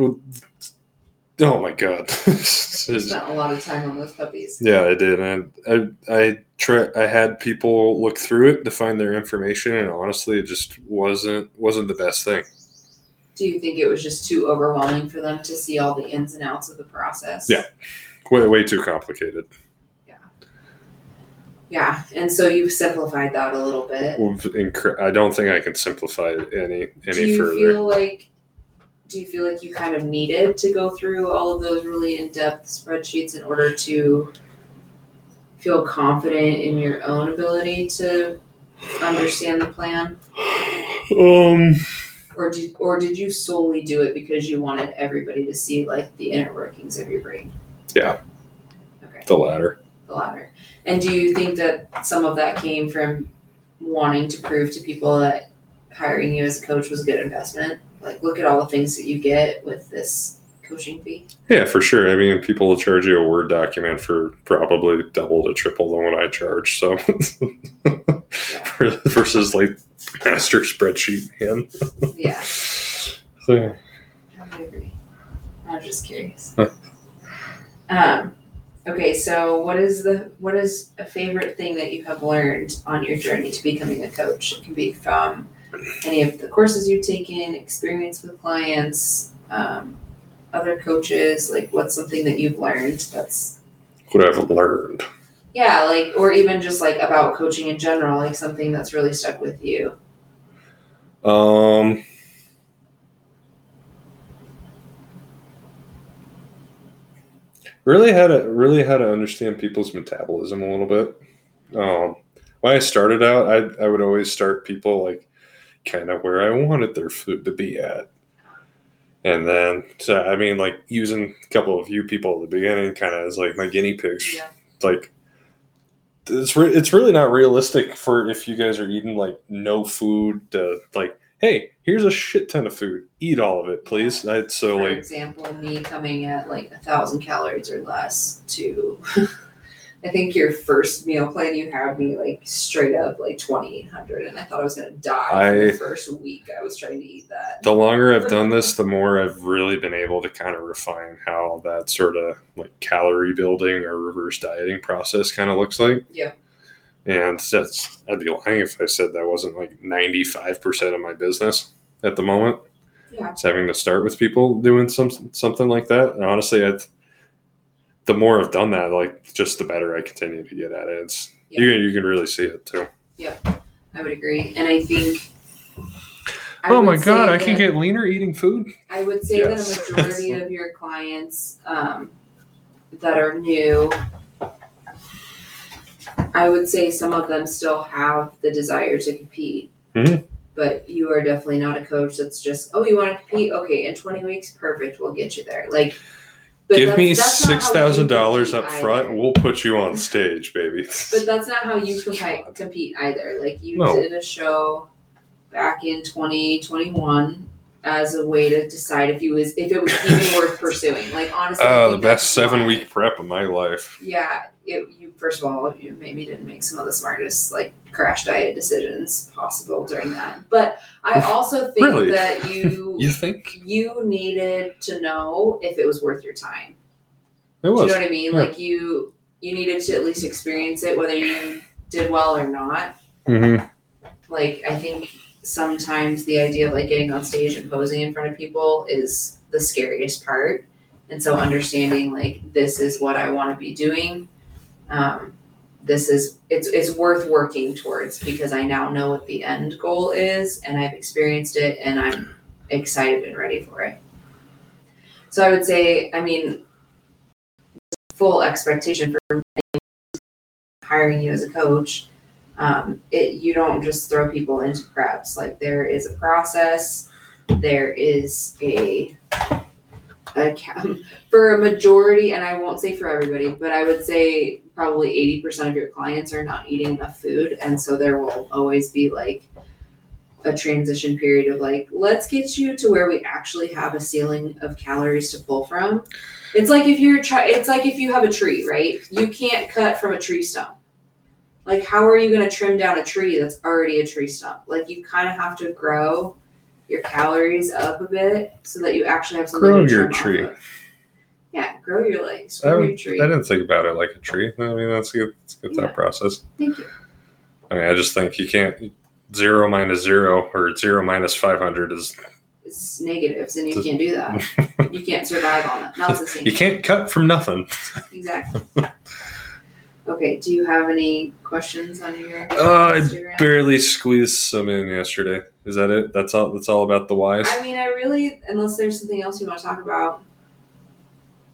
oh my god. you spent a lot of time on those puppies yeah, I did. And I I try I had people look through it to find their information and honestly it just wasn't wasn't the best thing. do you think it was just too overwhelming for them to see all the ins and outs of the process Yeah. Way, way too complicated. Yeah and so you've simplified that a little bit incre- I don't think I can simplify it any any do you further. feel like do you feel like you kind of needed to go through all of those really in-depth spreadsheets in order to feel confident in your own ability to understand the plan um or did or did you solely do it because you wanted everybody to see like the inner workings of your brain Yeah. okay the latter. The latter and do you think that some of that came from wanting to prove to people that hiring you as a coach was a good investment like look at all the things that you get with this coaching fee Yeah, for sure. I mean, people will charge you a Word document for probably double to triple than what I charge. So versus like master spreadsheet, man. yeah So yeah. I agree. I was just curious. Huh. Um, okay, so what is the what is a favorite thing that you have learned on your journey to becoming a coach? It can be from any of the courses you've taken, experience with clients, um, other coaches. Like, what's something that you've learned that's what I've learned. yeah, like, or even just like about coaching in general, like something that's really stuck with you. Um, really had to really had to understand people's metabolism a little bit. Um, when I started out, I I would always start people like kind of where I wanted their food to be at. And then, so, I mean, like using a couple of you people at the beginning, kind of as like my guinea pigs. Yeah. Like, it's re- it's really not realistic for if you guys are eating like no food. To, like, hey, here's a shit ton of food. Eat all of it, please. I, so For like, example, of me coming at like a thousand calories or less to, I think your first meal plan you had me like straight up like twenty eight hundred, and I thought I was gonna die I- the first week I was trying to eat that. the longer I've done this, the more I've really been able to kind of refine how that sort of like calorie building or reverse dieting process kind of looks like. Yeah. And that's I'd be lying if I said that wasn't like ninety five percent of my business at the moment. Yeah. It's having to start with people doing some something like that. And honestly, I the more I've done that, like just the better I continue to get at it. It's you can you can really see it too. Yeah, I would agree, and I think. I oh my god, I can get leaner eating food. I would say Yes. that a majority of your clients um, that are new I would say some of them still have the desire to compete. Mhm. But you are definitely not a coach that's just, oh, you want to compete? Okay, in 20 weeks, perfect, we'll get you there. Like, Give me that's- that's six thousand dollars up compete front, either. we'll put you on stage, baby. But that's not how you compete, compete either. Like, you No. did a show back in 2021 as a way to decide if you was if it was even worth pursuing. Like, honestly, Oh, the best seven why- week prep of my life. yeah, it, you first of all, you maybe didn't make some of the smartest like crash diet decisions possible during that. But I also think Really? that you You think you needed to know if it was worth your time. it was. Do you know what I mean? yeah. Like you you needed to at least experience it, whether you did well or not. Mm-hmm. Like I think sometimes the idea of like getting on stage and posing in front of people is the scariest part. And so understanding like this is what I want to be doing. Um, this is it's it's worth working towards because I now know what the end goal is and I've experienced it and I'm excited and ready for it. So I would say, I mean, full expectation for hiring you as a coach um, it you don't just throw people into preps like there is a process. There is a, a for a majority and i won't say for everybody but i would say probably 80% of your clients are not eating enough food. And so there will always be like a transition period of like let's get you to where we actually have a ceiling of calories to pull from. It's like if you're try it's like if you have a tree right? You can't cut from a tree stump like how are you going to trim down a tree that's already a tree stump like you kind of have to grow your calories up a bit so that you actually have something Grow to your tree. of. yeah grow your legs I, grow your tree I didn't think about it like a tree. I mean, that's a good, that's a good Yeah. thought process. thank you I mean, I just think you can't zero minus zero or zero minus five hundred is it's negatives and you can't do that you can't survive on that not the same you can't cut from nothing. exactly okay do you have any questions on your Uh, I barely squeezed some in yesterday. Is that it? That's all. That's all about the whys. I mean, I really, unless there's something else you want to talk about.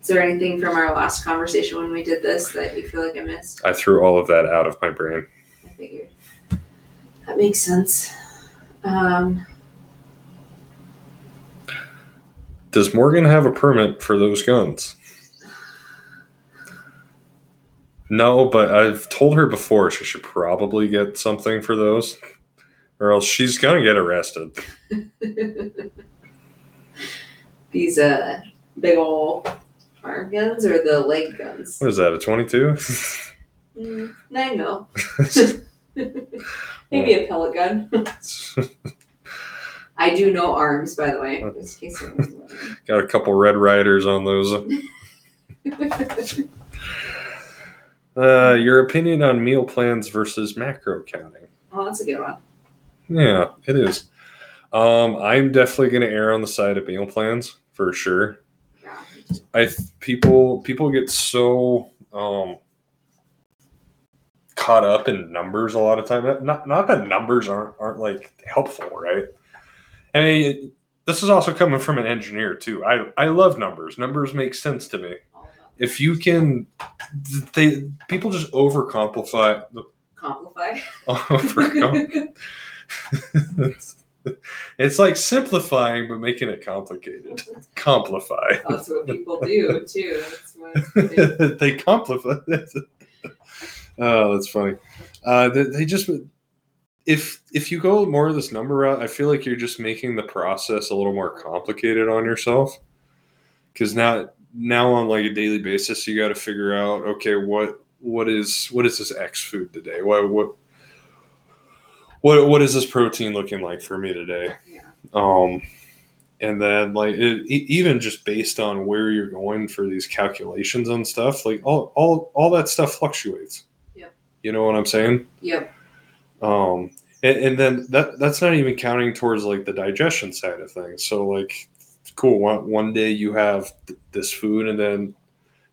Is there anything from our last conversation when we did this that you feel like I missed? I threw all of that out of my brain. I figured. That makes sense. Um, Does Morgan have a permit for those guns? No, but I've told her before she should probably get something for those, or else she's gonna get arrested. these uh big old arm guns or the leg guns? What is that? A twenty-two? Mm, nine mil. Maybe a pellet gun. I do know arms, by the way. In case anyone was wondering. Got a couple Red Ryders on those. Uh, your opinion on meal plans versus macro counting? oh, that's a good one. Yeah, it is. Um, I'm definitely going to err on the side of meal plans for sure. Yeah. I people people get so um caught up in numbers a lot of time. Not not that numbers aren't aren't like helpful, right? I mean, this is also coming from an engineer too. I I love numbers. Numbers make sense to me. If you can, they people just overcomplicate. Complify. Overcom- it's, it's like simplifying but making it complicated. Complify. That's what people do too. They they complify. oh, that's funny. Uh, they, they just if if you go more of this number route, I feel like you're just making the process a little more complicated on yourself. Because now now on like a daily basis, you got to figure out okay what what is what is this X food today? What what what what is this protein looking like for me today? Yeah. Um, and then like it, even just based on where you're going for these calculations and stuff, like all all all that stuff fluctuates. Yep. You know what I'm saying? Yep. Um, and, and then that that's not even counting towards like the digestion side of things. So like, cool. One one day you have th- this food, and then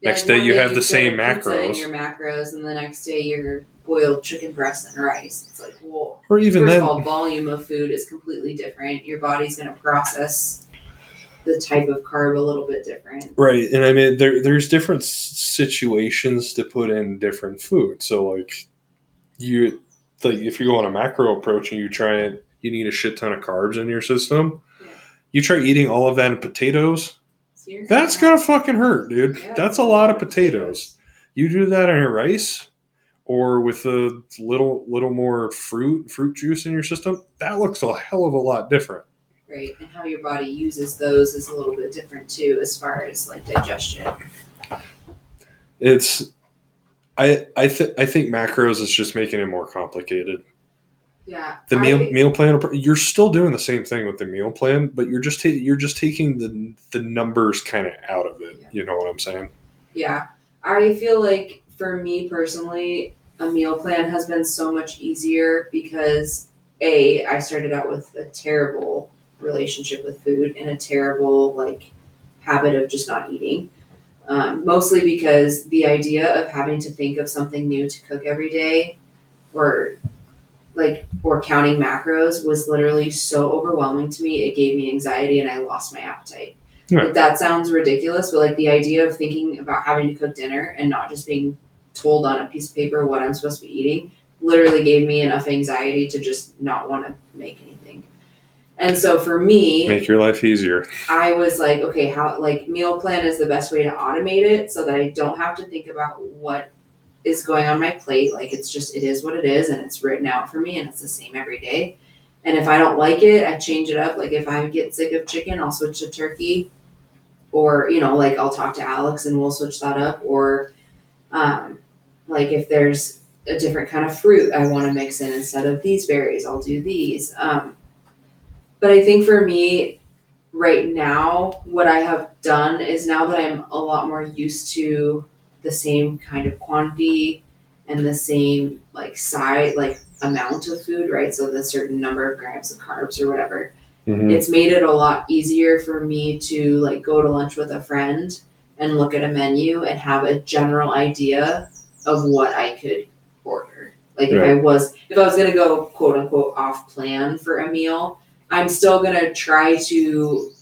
Next day you have the same macros. your macros, and the next day you're boiled chicken breast and rice. It's like, well, or even first then, of all, volume of food is completely different. Your body's going to process the type of carb a little bit different. Right, and I mean there there's different situations to put in different food. So like you like if you go on a macro approach and you try it, you need a shit ton of carbs in your system. You try eating all of that in potatoes, you're that's gonna fucking hurt, dude. Yeah. That's a lot of potatoes. You do that on your rice or with a little little more fruit fruit juice in your system, that looks a hell of a lot different. Right, and how your body uses those is a little bit different too, as far as like digestion. It's I I th- I think macros is just making it more complicated. Yeah. The meal I- meal plan you're still doing the same thing with the meal plan, but you're just ta- you're just taking the the numbers kind of out of it. Yeah. You know what I'm saying? Yeah. I feel like for me personally, a meal plan has been so much easier because A, I started out with a terrible relationship with food and a terrible like habit of just not eating. Um, mostly because the idea of having to think of something new to cook every day or like or counting macros was literally so overwhelming to me it gave me anxiety and i lost my appetite Right. like that sounds ridiculous but like the idea of thinking about having to cook dinner and not just being told on a piece of paper what i'm supposed to be eating literally gave me enough anxiety to just not want to make anything and so for me Make your life easier. I was like, okay, how like meal plan is the best way to automate it so that I don't have to think about what is going on my plate. Like it's just it is what it is and it's written out for me and it's the same every day. And if I don't like it, I change it up. Like if I get sick of chicken, I'll switch to turkey. Or, you know, like I'll talk to Alex and we'll switch that up. Or um like if there's a different kind of fruit I want to mix in instead of these berries, I'll do these. Um but I think for me, right now, what I have done is now that I'm a lot more used to the same kind of quantity and the same like size, like amount of food, right? So the certain number of grams of carbs or whatever. Mhm. It's made it a lot easier for me to like go to lunch with a friend and look at a menu and have a general idea of what I could order. Like if I was if I was gonna go quote unquote off plan for a meal, I'm still gonna try to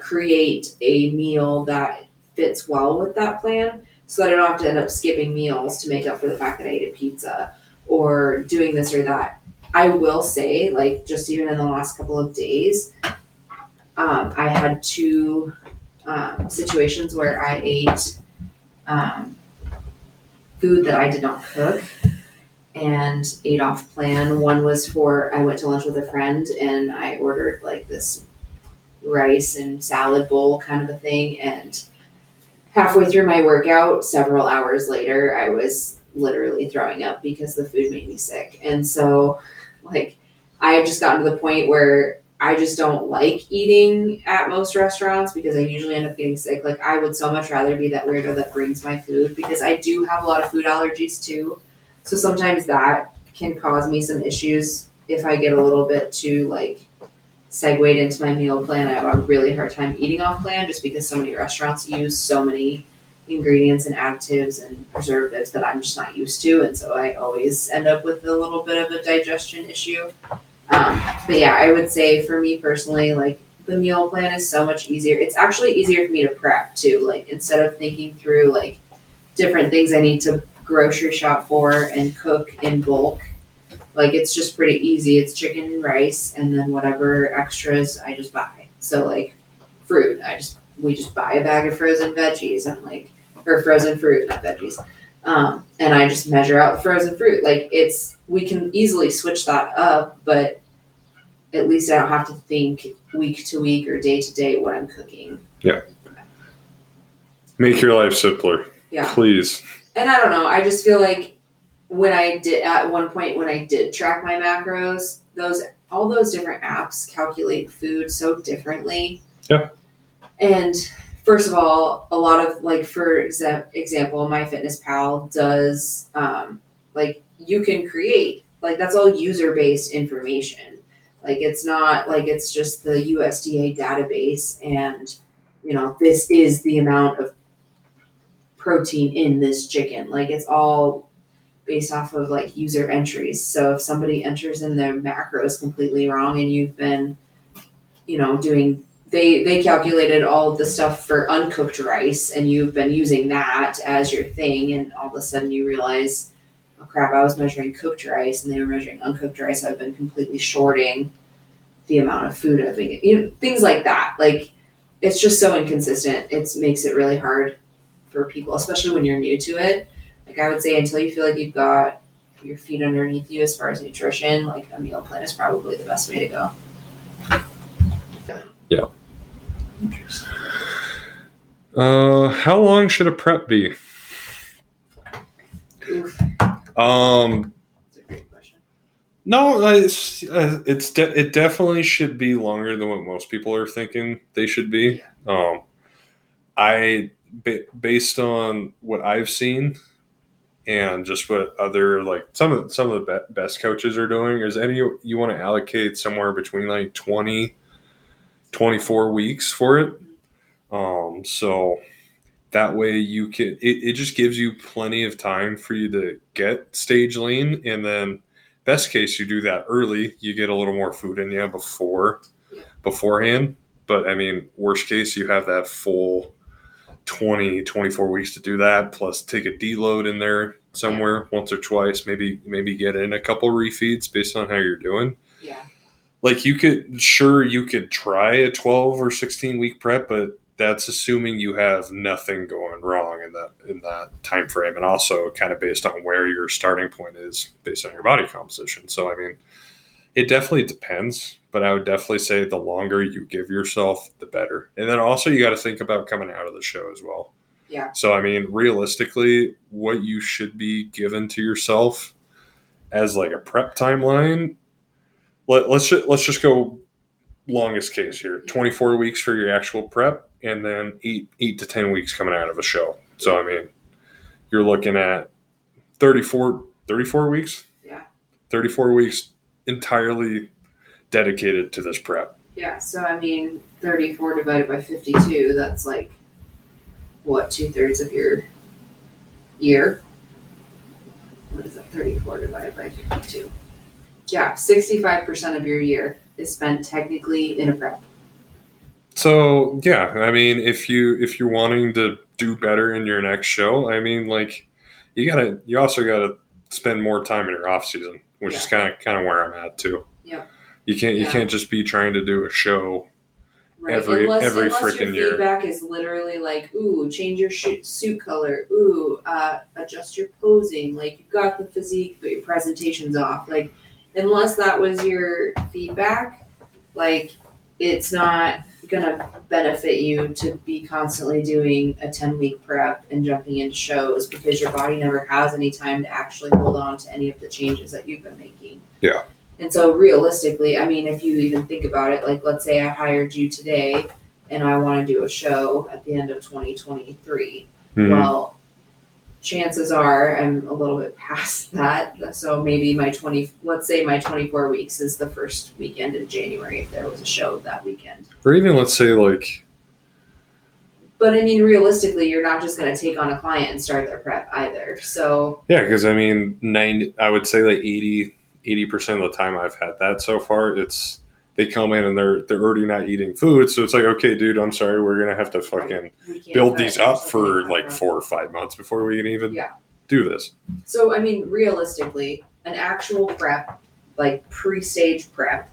create a meal that fits well with that plan so that I don't have to end up skipping meals to make up for the fact that I ate a pizza or doing this or that. I will say, like, just even in the last couple of days, um, I had two um, situations where I ate um, food that I did not cook and ate off plan. One was for I went to lunch with a friend and I ordered like this rice and salad bowl kind of a thing. And halfway through my workout, several hours later, I was literally throwing up because the food made me sick. And so, like, I have just gotten to the point where I just don't like eating at most restaurants because I usually end up getting sick. Like, I would so much rather be that weirdo that brings my food because I do have a lot of food allergies too. So sometimes that can cause me some issues if I get a little bit too like segued into my meal plan. I have a really hard time eating off plan just because so many restaurants use so many ingredients and additives and preservatives that I'm just not used to, and so I always end up with a little bit of a digestion issue. Um, but yeah, I would say for me personally, like the meal plan is so much easier. It's actually easier for me to prep too. Like instead of thinking through like different things I need to grocery shop for and cook in bulk. Like it's just pretty easy. It's chicken and rice and then whatever extras I just buy. So like fruit, I just we just buy a bag of frozen veggies and like or frozen fruit, not veggies. Um, and I just measure out frozen fruit. Like it's we can easily switch that up, but at least I don't have to think week to week or day to day what I'm cooking. Yeah. Make your life simpler, Yeah. please. and I don't know. I just feel like when I did at one point when I did track my macros, those all those different apps calculate food so differently. Yeah. And first of all, a lot of like for exa- example, MyFitnessPal does um, like you can create like that's all user based information. Like it's not like it's just the USDA database and you know this is the amount of protein in this chicken. Like it's all based off of like user entries. So if somebody enters in their macros completely wrong and you've been, you know, doing they they calculated all the stuff for uncooked rice and you've been using that as your thing and all of a sudden you realize oh crap, I was measuring cooked rice and they were measuring uncooked rice. I've been completely shorting the amount of food I've been. You know, things like that. Like it's just so inconsistent. It makes it really hard for people, especially when you're new to it. Like I would say, until you feel like you've got your feet underneath you as far as nutrition, like a meal plan is probably the best way to go. Yeah. Uh, how long should a prep be? Oof, Um, that's a great question. no, it's uh, it's de- it definitely should be longer than what most people are thinking they should be. Um, I based on what I've seen and just what other like some of some of the be- best coaches are doing. Is any you want to allocate somewhere between like 20 24 weeks for it? Um so that way you can it, it just gives you plenty of time for you to get stage lean and then best case you do that early you get a little more food in you before beforehand. But i mean worst case you have that full 20 24 weeks to do that plus take a deload in there somewhere once or twice maybe maybe get in a couple refeeds based on how you're doing. Yeah. like you could sure you could try a 12 or 16 week prep but that's assuming you have nothing going wrong in that in that time frame and also kind of based on where your starting point is based on your body composition. So i mean it definitely depends but i would definitely say the longer you give yourself the better and then also you got to think about coming out of the show as well Yeah. so i mean realistically what you should be given to yourself as like a prep timeline let, let's just, let's just go longest case here 24 weeks for your actual prep and then eight eight to 10 weeks coming out of a show so i mean you're looking at 34 34 weeks Yeah. 34 weeks entirely dedicated to this prep Yeah. So I mean, thirty-four divided by fifty-two. That's like what two thirds of your year. What is that? Thirty-four divided by fifty-two. Yeah, sixty-five percent of your year is spent technically in a prep. so yeah i mean if you if you're wanting to do better in your next show i mean like you gotta you also gotta spend more time in your off season which is kind of kind of where i'm at too Yeah. you can't you Yeah. can't just be trying to do a show Right. Every- unless, every frickin' year. feedback is literally like, ooh, change your suit color. Ooh, uh, adjust your posing. Like you've got the physique, but your presentation's off. Like, unless that was your feedback, like it's not gonna benefit you to be constantly doing a 10 week prep and jumping into shows because your body never has any time to actually hold on to any of the changes that you've been making. Yeah. And so realistically, I mean, if you even think about it, like let's say I hired you today and I want to do a show at the end of 2023. Hmm. Well, chances are I'm a little bit past that. So maybe my 20, let's say my 24 weeks is the first weekend in January if there was a show that weekend. or even let's say like But I mean, realistically, you're not just going to take on a client and start their prep either. So yeah because i mean 90 i would say like 80 80% of the time i've had that so far it's they come in and they're they're already not eating food so it's like okay dude i'm sorry we're gonna have to fucking build these up for like four or five months before we can even Yeah. do this So I mean, realistically, an actual prep, like pre-stage prep,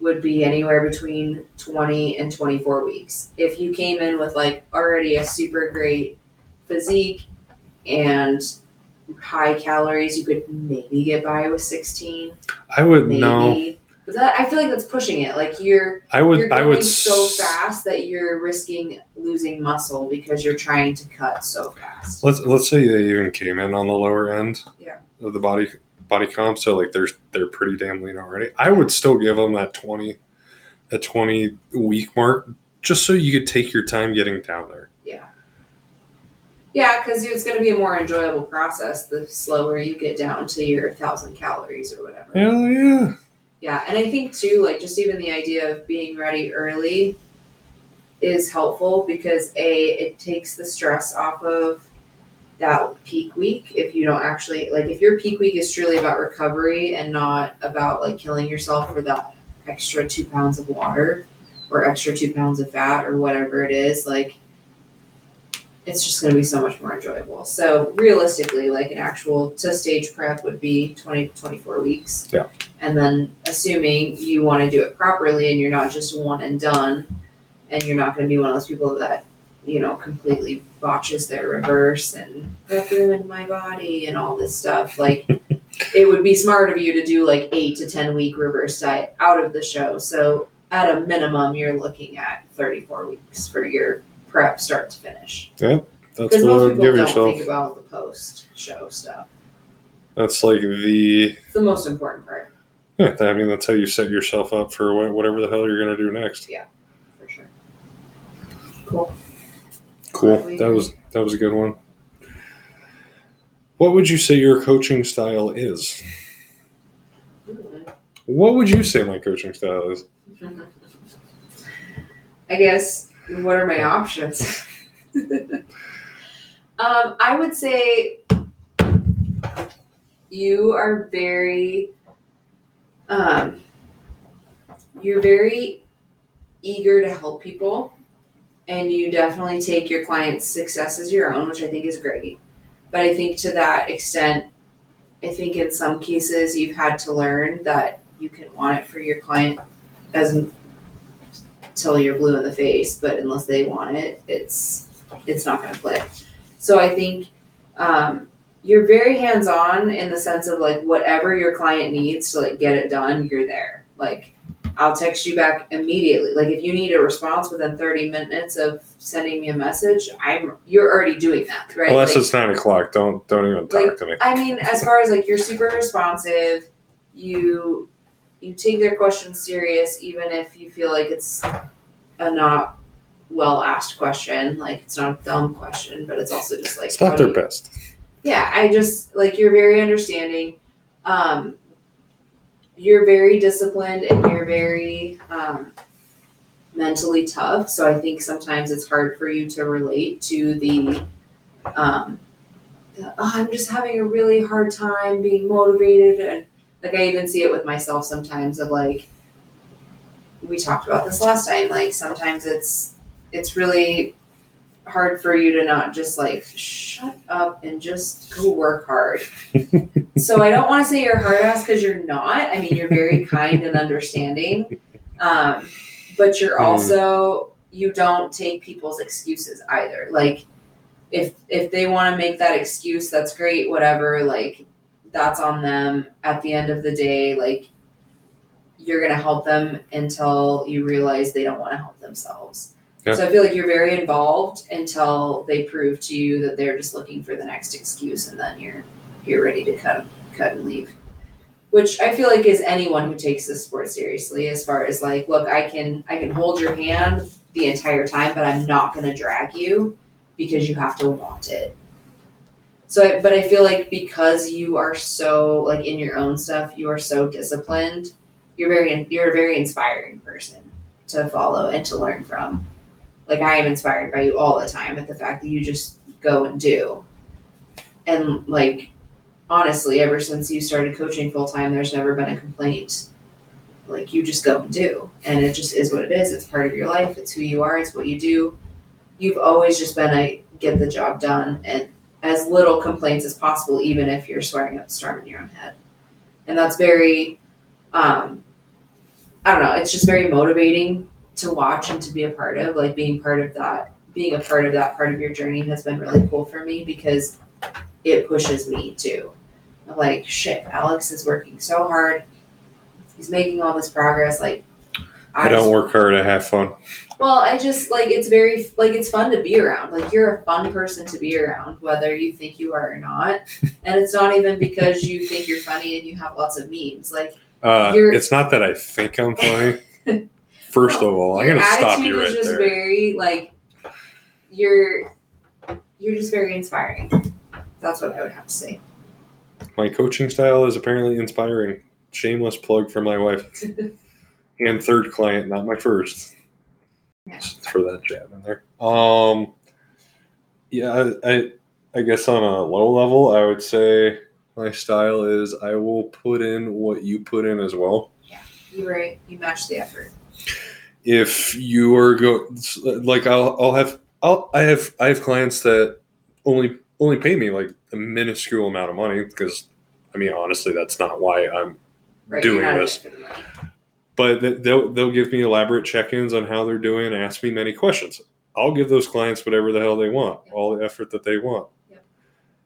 would be anywhere between twenty and twenty-four weeks. If you came in with like already a super great physique and high calories, you could maybe get by with sixteen. i would Maybe. no But that I feel like that's pushing it. Like you're i would you're i going would so s- fast that you're risking losing muscle because you're trying to cut so fast. let's let's say they even came in on the lower end Yeah. of the body body comp so like they're they're pretty damn lean already i would still give them that 20 a 20 week mark just so you could take your time getting down there Yeah. Yeah, because it's going to be a more enjoyable process the slower you get down to your thousand calories or whatever. hell yeah Yeah, and I think too, like just even the idea of being ready early is helpful because a it takes the stress off of that peak week if you don't actually like if your peak week is truly about recovery and not about like killing yourself for that extra two pounds of water or extra two pounds of fat or whatever it is like it's just going to be so much more enjoyable. So realistically, like an actual to stage prep would be 20 to 24 weeks. Yeah. And then assuming you want to do it properly and you're not just one and done, and you're not going to be one of those people that you know completely botches their reverse and that ruined my body and all this stuff. Like it would be smart of you to do like eight to 10 week reverse diet out of the show. So at a minimum, you're looking at 34 weeks for your prep start to finish. Yeah, that's Because what most I'd people give don't yourself. think about the post show stuff. That's like the It's the most important part yeah, I mean that's how you set yourself up for wha- whatever the hell you're gonna do next. Yeah, for sure. Cool. Cool. That was that was a good one. What would you say your coaching style is? What would you say my coaching style is? I guess what are my options? um, I would say you are very um, you're very eager to help people and you definitely take your client's success as your own which i think is great but i think to that extent i think in some cases you've had to learn that you can want it for your client as till you're blue in the face but unless they want it it's it's not going to click. So i think um, you're very hands-on in the sense of like whatever your client needs to like get it done you're there. Like i'll text you back immediately. Like if you need a response within 30 minutes of sending me a message i'm you're already doing that right? Unless Like, it's nine o'clock, don't don't even talk Like- to me. I mean, as far as like you're super responsive, you you take their questions serious, even if you feel like it's a not well asked question. Like it's not a dumb question, but it's also just like It's not their you- best. yeah, I just like you're very understanding. Um, you're very disciplined and you're very um, mentally tough. So I think sometimes it's hard for you to relate to the, um, the, "Oh, I'm just having a really hard time being motivated. And like I even see it with myself sometimes of like, we talked about this last time. Like sometimes it's it's really hard for you to not just like shut up and just go work hard. so I don't want to say you're hard ass because you're not. I mean, you're very kind and understanding. Um, but you're Hmm. also you don't take people's excuses either. Like if if they want to make that excuse, that's great, whatever, like that's on them. At the end of the day, like you're gonna help them until you realize they don't want to help themselves. Yeah. So I feel like you're very involved until they prove to you that they're just looking for the next excuse, and then you're you're ready to cut cut and leave. Which I feel like is anyone who takes this sport seriously, as far as like, look, I can I can hold your hand the entire time, but I'm not gonna drag you because you have to want it. So, I, but I feel like because you are so like in your own stuff, you are so disciplined. You're very you're a very inspiring person to follow and to learn from. Like I am inspired by you all the time at the fact that you just go and do. And like honestly, ever since you started coaching full time, there's never been a complaint. Like you just go and do, and it just is what it is. It's part of your life. It's who you are. It's what you do. You've always just been a get the job done and as little complaints as possible, even if you're swearing up a storm in your own head. And that's very, um, I don't know. It's just very motivating to watch and to be a part of. Like being part of that, being a part of that part of your journey has been really cool for me because it pushes me too. I'm like, shit, Alex is working so hard. He's making all this progress. Like, I don't work hard. I have fun. well, I just like it's very like it's fun to be around. Like you're a fun person to be around, whether you think you are or not. and it's not even because you think you're funny and you have lots of memes. Like Uh, it's not that I think I'm funny. First of all, I'm gonna stop attitude you is just there. very like you're you're just very inspiring. That's what I would have to say. My coaching style is apparently inspiring. Shameless plug for my wife and third client, not my first. Yeah. Just throw that jab in there. Um, yeah, I, I, I guess on a low level, I would say my style is I will put in what you put in as well. Yeah, you're right. You match the effort. If you are go like I'll I'll have I'll, I have I have clients that only only pay me like a minuscule amount of money because I mean honestly that's not why I'm Right, doing this. it for the money. But they'll they'll give me elaborate check-ins on how they're doing and ask me many questions. I'll give those clients whatever the hell they want, all the effort that they want. Yep.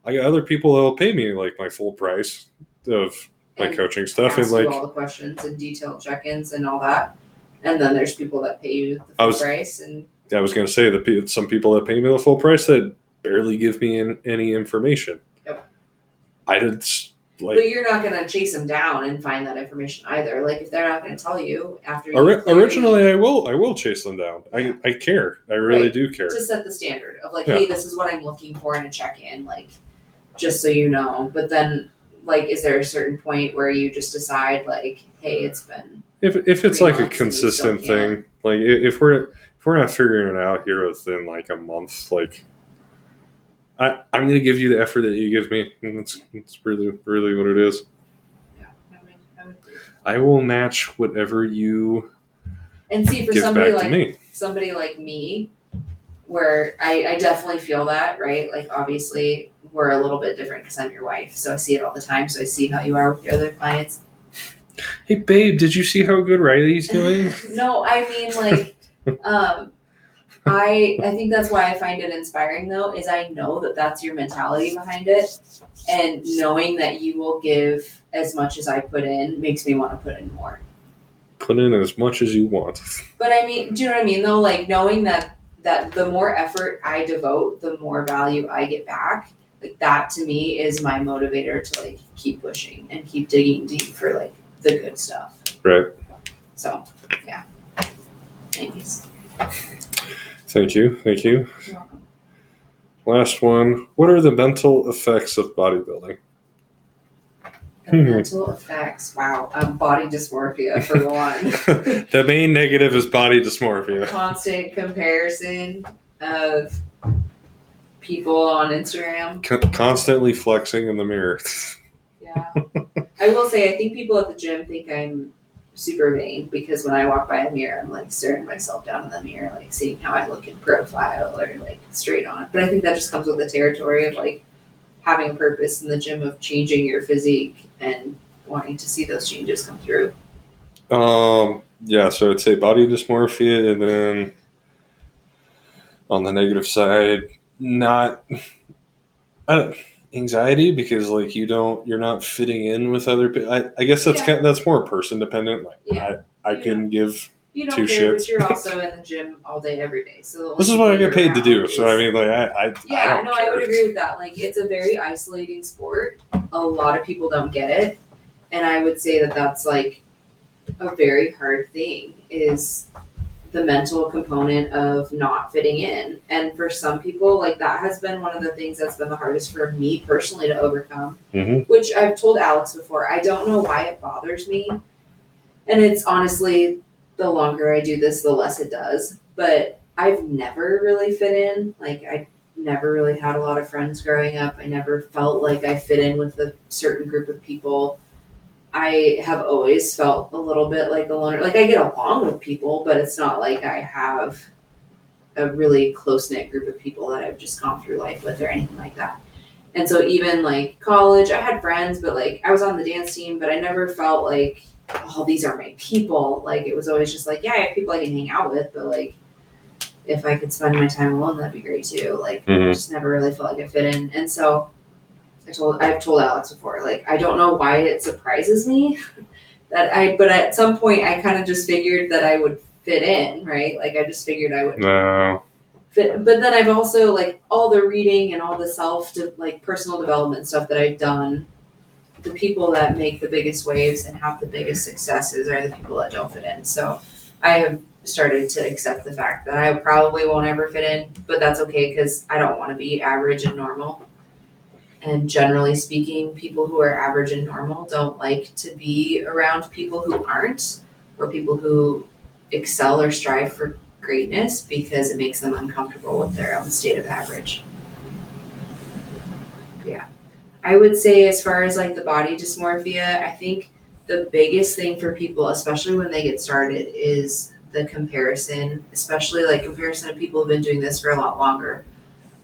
I got other people that'll pay me like my full price of my And coaching stuff and like all the questions and detailed check-ins and all that. And then there's people that pay you the I full was- price and I was going to say that some people that pay me the full price that barely give me in, any information. Yep. I did like but you're not gonna chase them down and find that information either. Like if they're not gonna tell you after you ori- originally I will I will chase them down. I I care. I really Right. do care. to set the standard of like, Yeah. hey, this is what I'm looking for in a check-in, like just so you know. But then like is there a certain point where you just decide like, hey, it's been If if it's like a months and you still consistent thing, like if we're if we're not figuring it out here within like a month, like I I'm gonna give you the effort that you give me. And that's that's really really what it is. yeah, I mean, I would. I will match whatever you And see for give somebody back like to me. somebody like me, where I, I definitely feel that, right? Like obviously we're a little bit different because I'm your wife, so I see it all the time. So I see how you are with your other clients. Hey babe, did you see how good Riley's doing? no, I mean like, um, I I think that's why I find it inspiring though, is I know that that's your mentality behind it, and knowing that you will give as much as I put in makes me want to put in more. Put in as much as you want. But I mean, do you know what I mean though? Like knowing that that the more effort I devote, the more value I get back. Like that to me is my motivator to like keep pushing and keep digging deep for like the good stuff. Right. So yeah. Thanks. Thank you. Thank you. Last one. What are the mental effects of bodybuilding? The Hmm. mental effects. Wow. Um, body dysmorphia for one. the main negative is body dysmorphia. Constant comparison of people on Instagram. Con- constantly flexing in the mirror. Yeah. I will say, I think people at the gym think I'm super vain because when I walk by a mirror, I'm like staring myself down in the mirror, like seeing how I look in profile or like straight on. But I think that just comes with the territory of like having purpose in the gym of changing your physique and wanting to see those changes come through. Um, yeah, so I'd say body dysmorphia, and then on the negative side, not I don't, anxiety because like you don't you're not fitting in with other people. I, I guess that's Yeah. kind that's more person dependent. Like Yeah. I, I can give. You don't Two shits. but you're also in the gym all day, every day. So This is what I get paid to do. around So I mean, like I I, I Yeah, don't no, care. I would agree with that. Like, it's a very isolating sport. A lot of people don't get it, and I would say that that's like a very hard thing is the mental component of not fitting in. And for some people, like that has been one of the things that's been the hardest for me personally to overcome. Mhm. Which I've told Alex before. I don't know why it bothers me, and it's honestly the longer I do this, the less it does. But I've never really fit in. Like I never really had a lot of friends growing up. I never felt like I fit in with a certain group of people. I have always felt a little bit like a loner. Like I get along with people, but it's not like I have a really close knit group of people that I've just gone through life with or anything like that. And so even like college, I had friends, but like I was on the dance team, but I never felt like, oh, these are my people. Like it was always just like, yeah, I have people I can hang out with, but like if I could spend my time alone, that'd be great too. Like I Mhm. just never really felt like I fit in. And so I told I've told Alex before, like I don't know why it surprises me that I but at some point I kind of just figured that I would fit in, right? Like I just figured I would No. fit but then I've also like all the reading and all the self de- like personal development stuff that I've done the people that make the biggest waves and have the biggest successes are the people that don't fit in. So I have started to accept the fact that I probably won't ever fit in, but that's okay because I don't want to be average and normal. And generally speaking, people who are average and normal don't like to be around people who aren't or people who excel or strive for greatness because it makes them uncomfortable with their own state of average. Yeah. I would say as far as like the body dysmorphia, I think the biggest thing for people, especially when they get started, is the comparison, especially like comparison of people who've been doing this for a lot longer.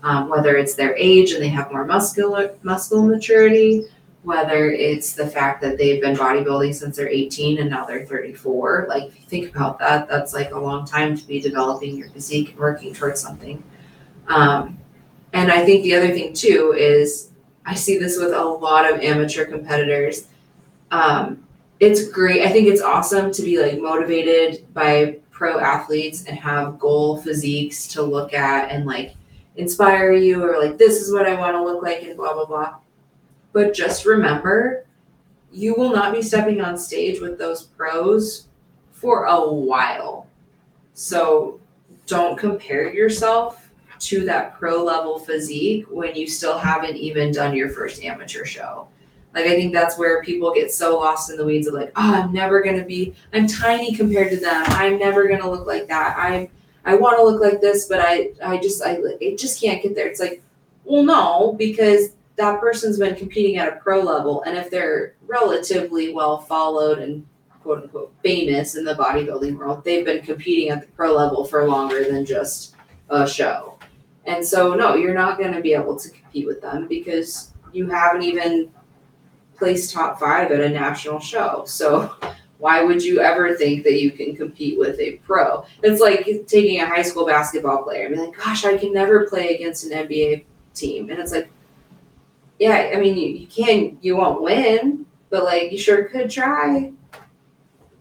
Um, whether it's their age and they have more muscular muscle maturity, whether it's the fact that they've been bodybuilding since they're 18 and now they're 34. Like think about that, that's like a long time to be developing your physique and working towards something. Um, and I think the other thing too is I see this with a lot of amateur competitors. Um, it's great. I think it's awesome to be like motivated by pro athletes and have goal physiques to look at and like inspire you or like this is what I want to look like and blah blah blah. But just remember, you will not be stepping on stage with those pros for a while. So don't compare yourself to that pro level physique when you still haven't even done your first amateur show. Like I think that's where people get so lost in the weeds of like, oh, I'm never gonna be, I'm tiny compared to them. I'm never gonna look like that. I'm, I want to look like this, but I, I just, I, it just can't get there. It's like, well, no, because that person's been competing at a pro level, and if they're relatively well followed and quote unquote famous in the bodybuilding world, they've been competing at the pro level for longer than just a show. And so, no, you're not going to be able to compete with them because you haven't even placed top five at a national show. So, why would you ever think that you can compete with a pro? It's like taking a high school basketball player and be like, gosh, I can never play against an NBA team. And it's like, yeah, I mean, you, you can, you won't win, but like, you sure could try.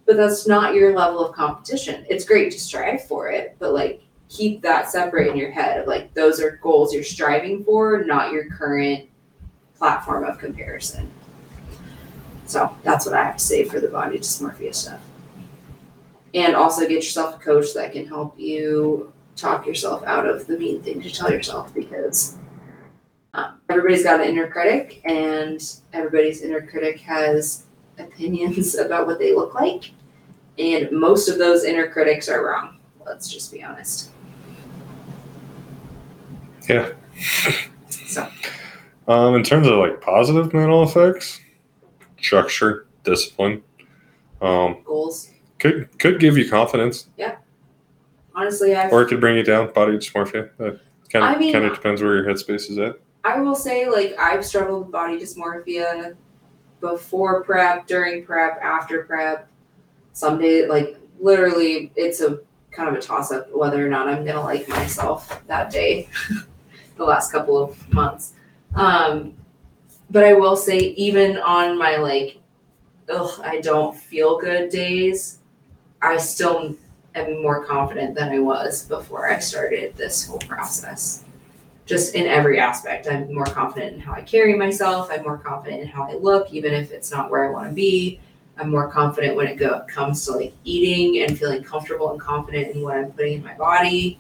But that's not your level of competition. It's great to strive for it, but like, keep that separate in your head of like those are goals you're striving for, not your current platform of comparison. So that's what I have to say for the body dysmorphia stuff. And also get yourself a coach that can help you talk yourself out of the mean things you tell yourself because um, everybody's got an inner critic and everybody's inner critic has opinions about what they look like. And most of those inner critics are wrong. Let's just be honest. Yeah. So. Um, in terms of like positive mental effects, structure, discipline, um, goals. could could give you confidence, Yeah. Honestly, I've or it could bring you down. Body dysmorphia. That kind I of mean- kind of depends where your headspace is at. I will say, like, I've struggled with body dysmorphia before prep, during prep, after prep. Some day, like, literally, it's a kind of a toss up whether or not I'm gonna like myself that day, the last couple of months. Um, but I will say, even on my like, ugh, I don't feel good days, I still am more confident than I was before I started this whole process just in every aspect. I'm more confident in how I carry myself. I'm more confident in how I look, even if it's not where I want to be. I'm more confident when it go, comes to like eating and feeling comfortable and confident in what I'm putting in my body.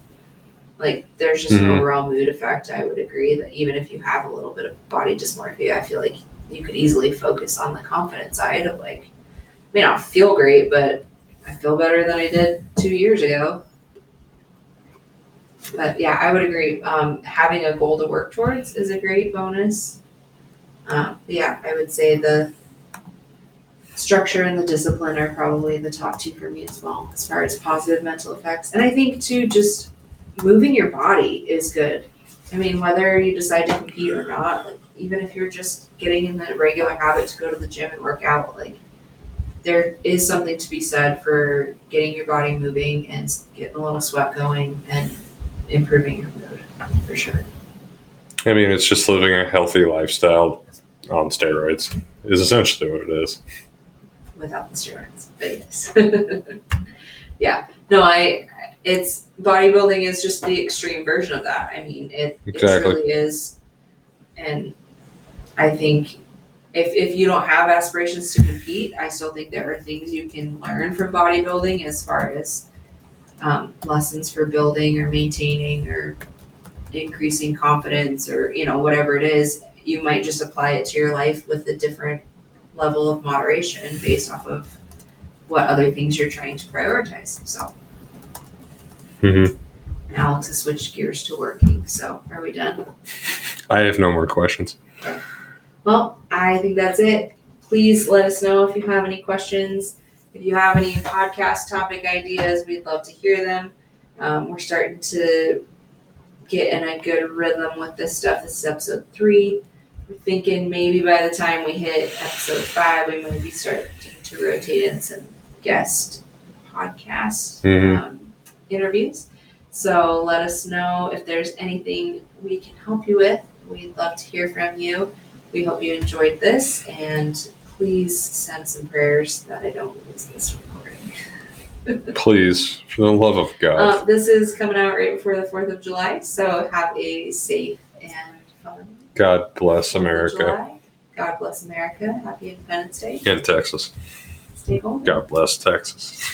Like there's just an Mhm. overall mood effect. I would agree that even if you have a little bit of body dysmorphia, I feel like you could easily focus on the confident side of like, may not feel great, but I feel better than I did two years ago. But yeah, I would agree. Um, having a goal to work towards is a great bonus. Um, yeah, I would say the structure and the discipline are probably the top two for me as well, as far as positive mental effects. And I think too, just moving your body is good. I mean, whether you decide to compete or not, like even if you're just getting in the regular habit to go to the gym and work out, like there is something to be said for getting your body moving and getting a little sweat going and improving your mood for sure. I mean, it's just living a healthy lifestyle on steroids is essentially what it is. without the steroids. But yes. yeah. No, I it's bodybuilding is just the extreme version of that. I mean it, Exactly. it truly is. And I think if if you don't have aspirations to compete, I still think there are things you can learn from bodybuilding as far as um, lessons for building or maintaining or increasing confidence or you know whatever it is you might just apply it to your life with a different level of moderation based off of what other things you're trying to prioritize. So Mhm. Alex has switched gears to working. So are we done? I have no more questions. Well, I think that's it. Please let us know if you have any questions. If you have any podcast topic ideas, we'd love to hear them. Um, we're starting to get in a good rhythm with this stuff. This is episode three. We're thinking maybe by the time we hit episode five, we might be starting to rotate in some guest podcast Mhm. um, interviews. So let us know if there's anything we can help you with. We'd love to hear from you. We hope you enjoyed this and please send some prayers that I don't lose this recording. Please, for the love of God. Um, this is coming out right before the 4th of July, so have a safe and fun God bless America God bless America. Happy Independence Day. and Texas. Stay home. God bless Texas.